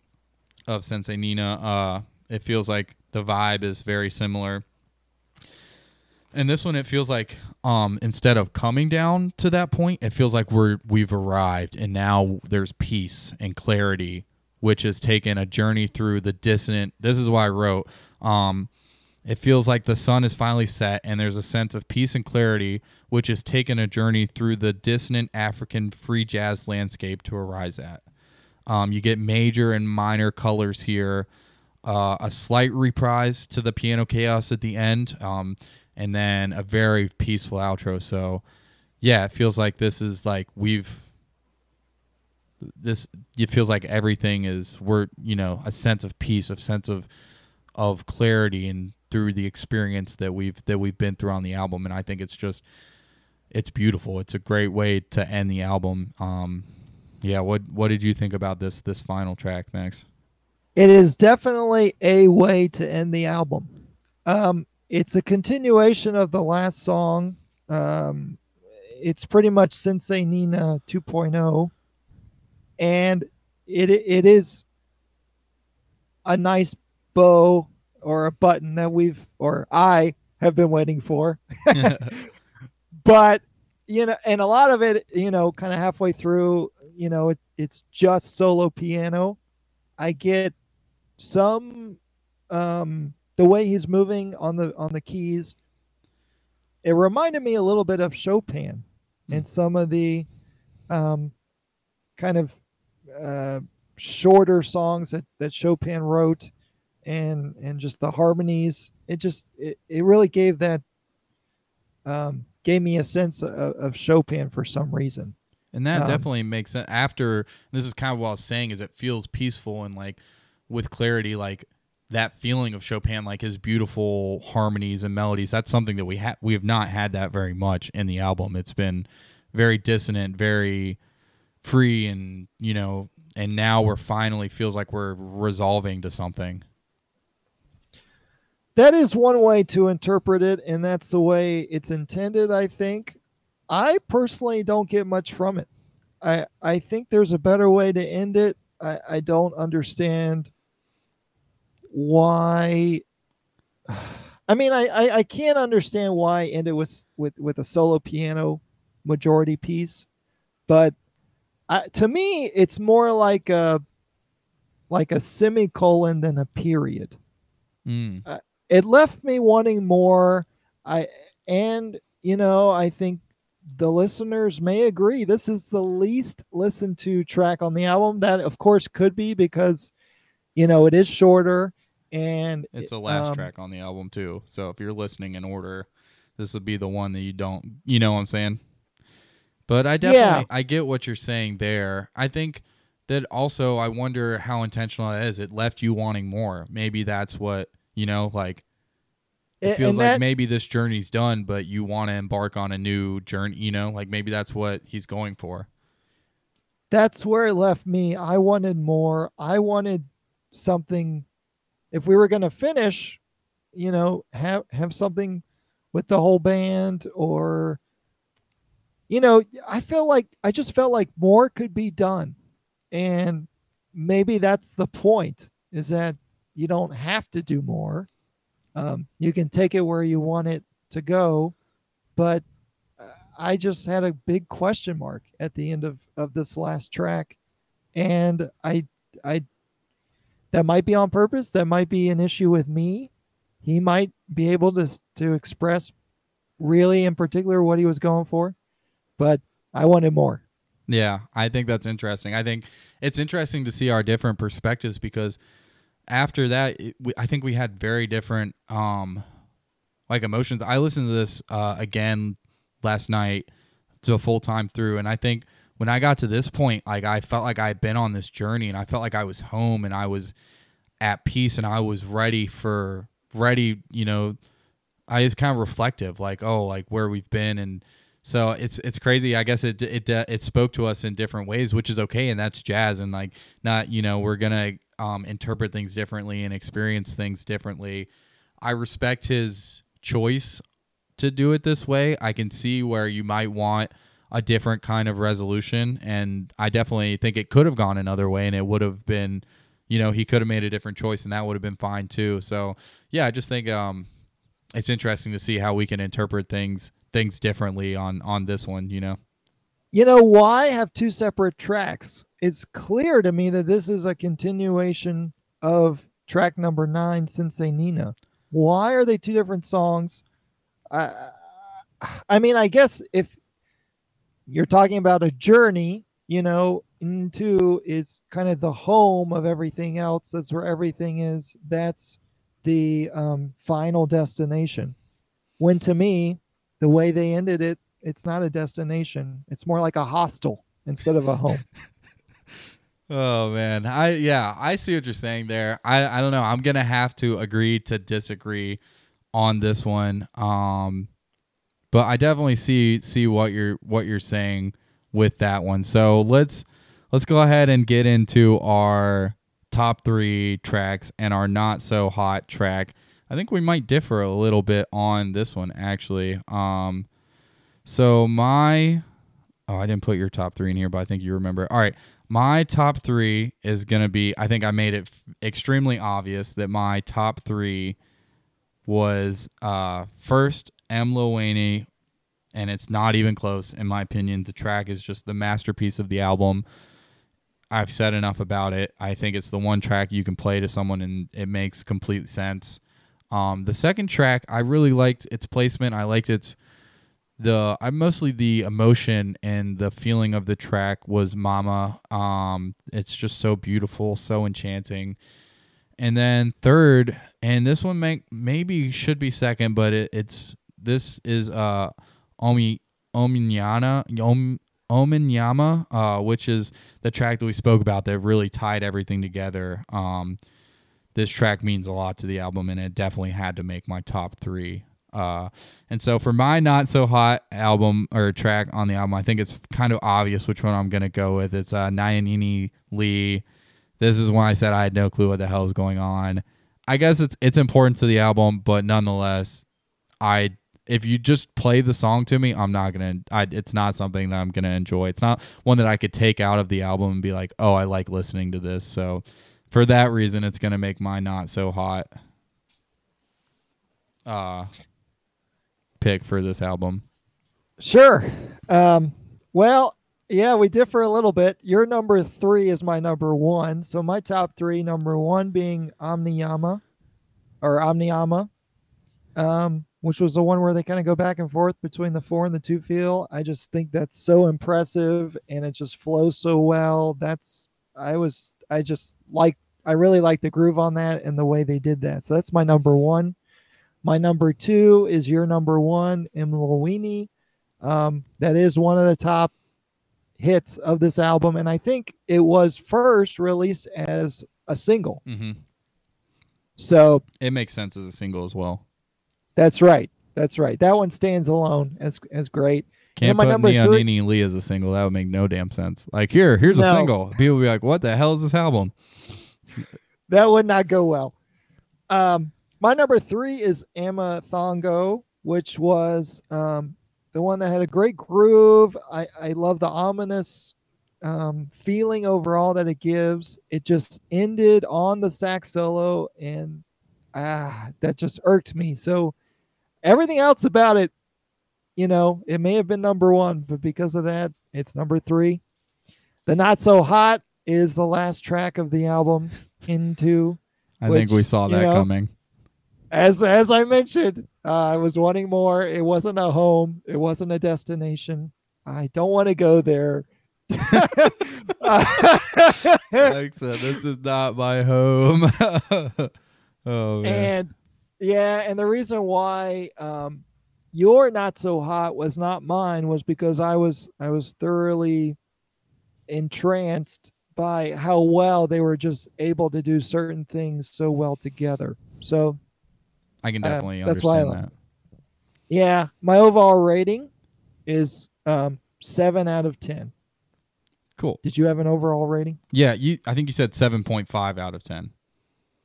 of Senzenina. Uh it feels like the vibe is very similar and this one, it feels like um, instead of coming down to that point, it feels like we're we've arrived, and now there's peace and clarity, which has taken a journey through the dissonant. This is why I wrote. Um, it feels like the sun is finally set, and there's a sense of peace and clarity, which has taken a journey through the dissonant African free jazz landscape to arise at. Um, you get major and minor colors here. Uh, a slight reprise to the piano chaos at the end. Um, and then a very peaceful outro. So, yeah, it feels like this is like we've this. It feels like everything is we're you know a sense of peace, a sense of of clarity, and through the experience that we've that we've been through on the album. And I think it's just it's beautiful. It's a great way to end the album. Um, yeah, what what did you think about this this final track, Max? It is definitely a way to end the album. Um, it's a continuation of the last song. Um, it's pretty much Senzenina 2.0, and it it is a nice bow or a button that we've or I have been waiting for. but you know, and a lot of it, you know, kind of halfway through, you know, it, it's just solo piano. I get some um the way he's moving on the on the keys it reminded me a little bit of chopin mm. and some of the um, kind of uh, shorter songs that, that chopin wrote and and just the harmonies. It just it, it really gave that um, gave me a sense of, of Chopin for some reason. And that Um, definitely makes sense. After this is kind of what I was saying is it feels peaceful and like with clarity, like that feeling of Chopin, like his beautiful harmonies and melodies. That's something that we have we have not had that very much in the album. It's been very dissonant, very free, and you know. And now we're finally feels like we're resolving to something. That is one way to interpret it, and that's the way it's intended, I think. I personally don't get much from it. I I think there's a better way to end it. I, I don't understand why I mean I, I, I can't understand why end it with with with a solo piano majority piece, but I, to me it's more like a like a semicolon than a period. Mm. it left me wanting more. I and you know i think the listeners may agree this is the least listened to track on the album. That of course could be because you know it is shorter and It's the last um, track on the album too. So if you're listening in order, this would be the one that you don't. You know what I'm saying? But I definitely Yeah. I get what you're saying there. I think that also I wonder how intentional that is. It left you wanting more. Maybe that's what you know. Like it feels like that- maybe this journey's done, but you want to embark on a new journey. You know, like maybe that's what he's going for. that's where it left me i wanted more i wanted something if we were going to finish you know have have something with the whole band or you know i feel like i just felt like more could be done. And maybe that's the point is that you don't have to do more. Um, you can take it where you want it to go but uh, i just had a big question mark at the end of of this last track. And i i that might be on purpose that might be an issue with me he might be able to to express really in particular what he was going for but i wanted more Yeah, I think that's interesting. I think it's interesting to see our different perspectives because after that, it, we, I think we had very different um like emotions. I listened to this uh, again last night to a full time through, and I think when I got to this point, like I felt like I had been on this journey, and I felt like I was home, and I was at peace, and I was ready for ready. You know, I was kind of reflective, like oh, like where we've been and so it's it's crazy. I guess it it it spoke to us in different ways, which is okay, and that's jazz. And like not you know we're gonna um, interpret things differently and experience things differently. I respect his choice to do it this way. I can see where you might want a different kind of resolution, and I definitely think it could have gone another way, and it would have been, you know, he could have made a different choice, and that would have been fine too. So yeah, I just think um, it's interesting to see how we can interpret things things differently on on this one you know? You know why have two separate tracks? It's clear to me that this is a continuation of track number nine Senzenina. Why are they two different songs? I i mean i guess if you're talking about a journey you know Ntu is kind of the home of everything else. That's where everything is. That's the um, final destination. When to me the way they ended it it's not a destination. It's more like a hostel instead of a home. Oh man. I yeah i see what you're saying there. I i don't know. I'm gonna have to agree to disagree on this one. Um but i definitely see see what you're what you're saying with that one. So let's let's go ahead and get into our top three tracks and our not so hot track. I think we might differ a little bit on this one actually. Um so my oh i didn't put your top three in here but i think you remember. All right. My top three is to be i think i made it f- extremely obvious that my top three was uh first m Wayne, and it's not even close in my opinion. The track is just the masterpiece of the album. I've said enough about it. I think it's the one track you can play to someone and it makes complete sense. Um the second track i really liked its placement. I liked its the I mostly the emotion and the feeling of the track was Mama. Um, it's just so beautiful, so enchanting, And then third, and this one may, maybe should be second, but it, it's this is uh Omi Ominyana Om, Ominyama, uh, which is the track that we spoke about that really tied everything together. Um, this track means a lot to the album, and it definitely had to make my top three. Uh, and so for my not so hot album or track on the album, I think it's kind of obvious which one I'm gonna go with. It's uh, Nyonini Le. This is when I said I had no clue what the hell is going on. I guess it's it's important to the album, but nonetheless, I if you just play the song to me, I'm not gonna. I, it's not something that I'm gonna enjoy. It's not one that I could take out of the album and be like, oh, I like listening to this. So for that reason, it's gonna make my not so hot uh pick for this album. Sure. Um, well, yeah, we differ a little bit. Your number three is my number one. So my top three, number one being Omnyama or Omnyama, um, which was the one where they kind of go back and forth between the four and the two feel. I just think that's so impressive and it just flows so well. That's I was I just like I really like the groove on that and the way they did that. So that's my number one. My number two is your number one, Emlilweni. Um, that is one of the top hits of this album, and I think it was first released as a single. Mm-hmm. So It makes sense as a single as well. That's right. That's right. That one stands alone as as great. Can't put number Neon three- Lee as a single. That would make no damn sense. Like here, here's a single. People would be like, "What the hell is this album?" That would not go well. Um, my number three is Amathambo, which was um, the one that had a great groove. I, I love the ominous um, feeling overall that it gives. It just ended on the sax solo, and ah, that just irked me. So everything else about it, you know, it may have been number one, but because of that, it's number three. The Not So Hot is the last track of the album, Ntu. I think we Which, saw you that know, coming. As as I mentioned, uh, I was wanting more. It wasn't a home. It wasn't a destination. I don't want to go there. Like said, this is not my home. oh man. and yeah, and the reason why um, your not so hot was not mine was because I was I was thoroughly entranced by how well they were just able to do certain things so well together. So I can uh, definitely that's why I understand that. yeah, my overall rating is um, seven out of ten. Cool. Did you have an overall rating? Yeah, you. I think you said seven point five out of ten.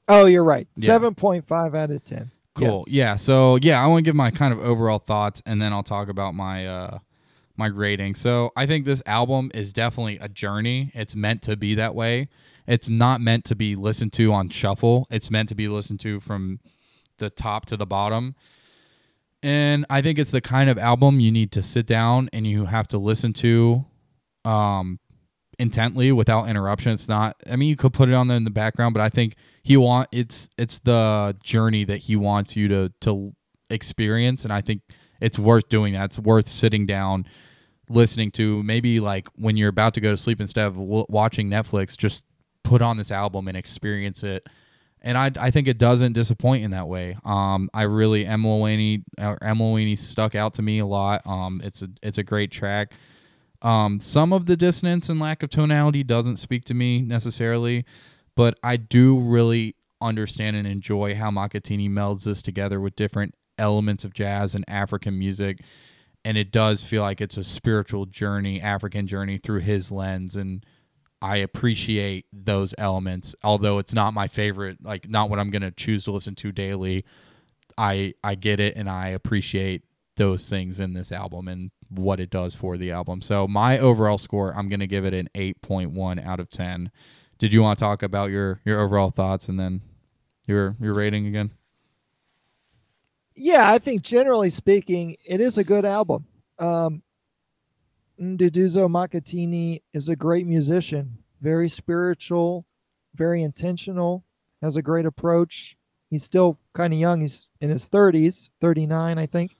Oh, you're right. Yeah. Seven point five out of ten. Cool. Yes. Yeah. So yeah, I want to give my kind of overall thoughts, and then I'll talk about my uh my rating. So I think this album is definitely a journey. It's meant to be that way. It's not meant to be listened to on shuffle. It's meant to be listened to from the top to the bottom. And I think it's the kind of album you need to sit down and you have to listen to um intently without interruption. It's not I mean you could put it on there in the background, but I think he want it's it's the journey that he wants you to to experience and I think it's worth doing that. It's worth sitting down listening to maybe like when you're about to go to sleep instead of w- watching Netflix just put on this album and experience it and I, I think it doesn't disappoint in that way. Um, I really Laney or Emma stuck out to me a lot. Um, it's a it's a great track. Um, some of the dissonance and lack of tonality doesn't speak to me necessarily, but I do really understand and enjoy how Makhathini melds this together with different elements of jazz and African music. And it does feel like it's a spiritual journey, African journey through his lens. And I appreciate those elements, although it's not my favorite, like not what I'm gonna choose to listen to daily. I I get it and I appreciate those things in this album and what it does for the album. So my overall score, I'm gonna give it an 8.1 out of 10. Did you want to talk about your your overall thoughts and then your your rating again? Yeah, I think generally speaking, it is a good album. Um, Nduduzo Makhathini is a great musician, very spiritual, very intentional, has a great approach. He's still kind of young. He's in his 30s, 39, I think.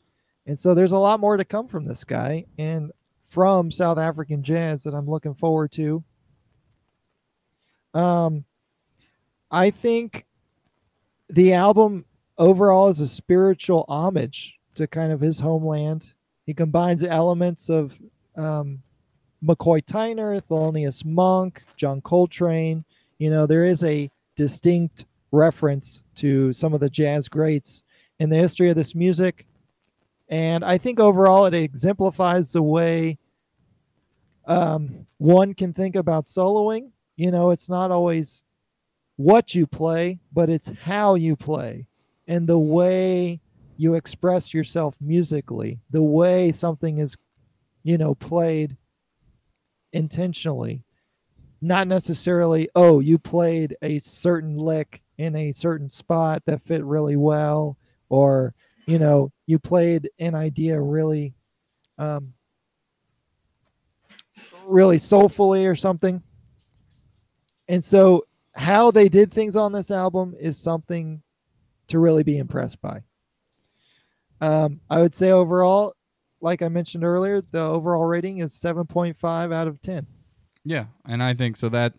And so there's a lot more to come from this guy and from South African jazz that I'm looking forward to. Um, I think the album overall is a spiritual homage to kind of his homeland. He combines elements of um, McCoy Tyner, Thelonious Monk, John Coltrane. You know, there is a distinct reference to some of the jazz greats in the history of this music. And I think overall it exemplifies the way um, one can think about soloing. You know, it's not always what you play, but it's how you play and the way you express yourself musically, the way something is, you know, played intentionally. Not necessarily, oh, you played a certain lick in a certain spot that fit really well, or, you know, you played an idea really um, really soulfully or something. And so how they did things on this album is something to really be impressed by. Um, I would say overall, like I mentioned earlier, the overall rating is 7.5 out of 10. Yeah, and I think so that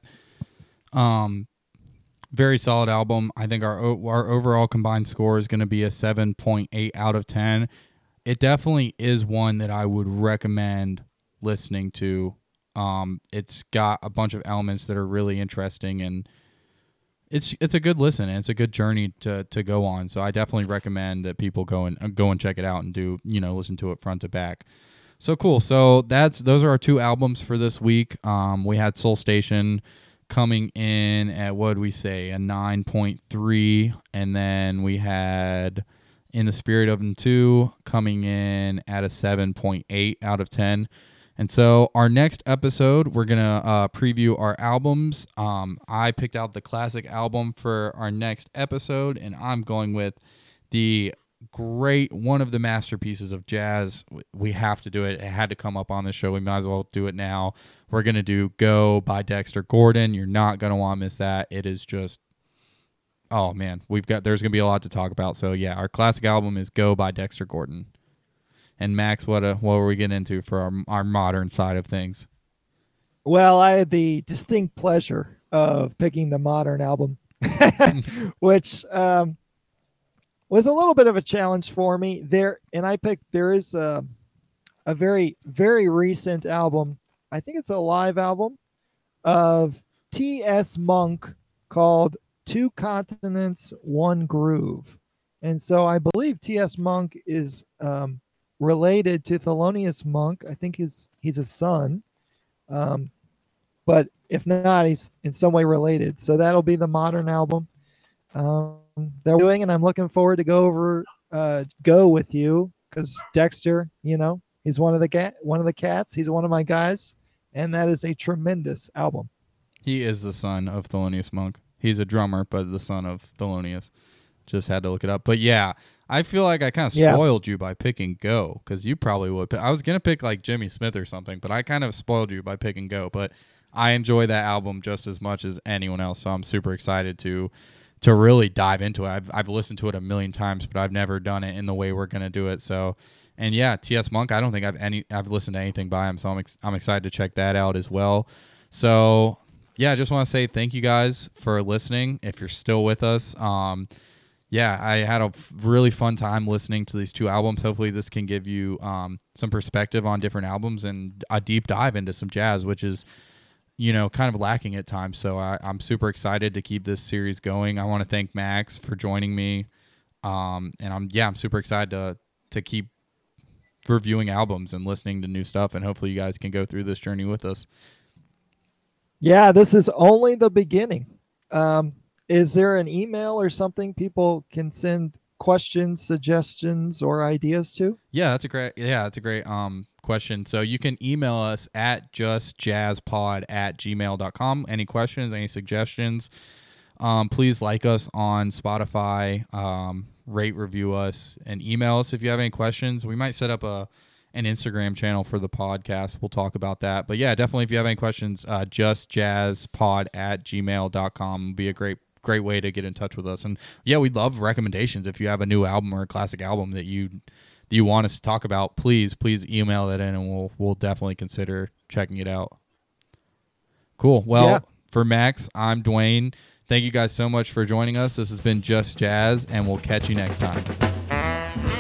um very solid album. I think our our overall combined score is going to be a 7.8 out of 10. It definitely is one that I would recommend listening to um, it's got a bunch of elements that are really interesting and it's it's a good listen and it's a good journey to to go on. So I definitely recommend that people go and uh, go and check it out and do you know listen to it front to back. So cool. So that's those are our two albums for this week. Um, we had Soul Station coming in at what we say a nine point three, and then we had In the Spirit of Ntu coming in at a seven point eight out of ten. And so, our next episode, we're going to uh, preview our albums. Um, I picked out the classic album for our next episode, and I'm going with the great one of the masterpieces of jazz. We have to do it. It had to come up on the show. We might as well do it now. We're going to do Go by Dexter Gordon. You're not going to want to miss that. It is just oh man, we've got there's going to be a lot to talk about. So yeah, our classic album is Go by Dexter Gordon. And Max, what uh, what were we getting into for our our modern side of things? Well, I had the distinct pleasure of picking the modern album, which um, was a little bit of a challenge for me there. And I picked there is a, a very very recent album. I think it's a live album of T.S. Monk called Two Continents, One Groove. And so I believe T.S. Monk is um, related to Thelonious Monk. I think he's he's a son, um, but if not, he's in some way related. So that'll be the modern album um, they're doing, and I'm looking forward to go over uh, go with you because Dexter, you know, he's one of the cat one of the cats. He's one of my guys, and that is a tremendous album. He is the son of Thelonious Monk. He's a drummer, but the son of Thelonious. Just had to look it up. But yeah, I feel like I kind of spoiled yeah. you by picking Go because you probably would. I was gonna pick like Jimmy Smith or something, but I kind of spoiled you by picking Go. But I enjoy that album just as much as anyone else, so I'm super excited to to really dive into it. I've I've listened to it a million times, but I've never done it in the way we're gonna do it. So, and yeah, T.S. Monk. I don't think I've any I've listened to anything by him, so I'm ex- I'm excited to check that out as well. So yeah, I just want to say thank you guys for listening. If you're still with us, um, yeah, I had a really fun time listening to these two albums. Hopefully, this can give you um, some perspective on different albums and a deep dive into some jazz, which is, you know, kind of lacking at times. So I, am super excited to keep this series going. I want to thank Max for joining me, um, and I'm yeah, I'm super excited to to keep reviewing albums and listening to new stuff. And hopefully, you guys can go through this journey with us. Yeah, this is only the beginning. Um, is there an email or something people can send questions, suggestions, or ideas to? Yeah, that's a great yeah, that's a great um question. So you can email us at justjazzpod at gmail.com. Any questions, any suggestions? Um, please like us on Spotify, um, rate, review us, and email us if you have any questions. We might set up a an Instagram channel for the podcast. We'll talk about that. But yeah, definitely if you have any questions, uh, justjazzpod at gmail.com would be a great great way to get in touch with us. And yeah, we'd love recommendations. If you have a new album or a classic album that you that you want us to talk about, please please email that in, and we'll we'll definitely consider checking it out. Cool. Well, yeah. for Max, I'm Dwayne. Thank you guys so much for joining us. This has been Just Jazz, and we'll catch you next time.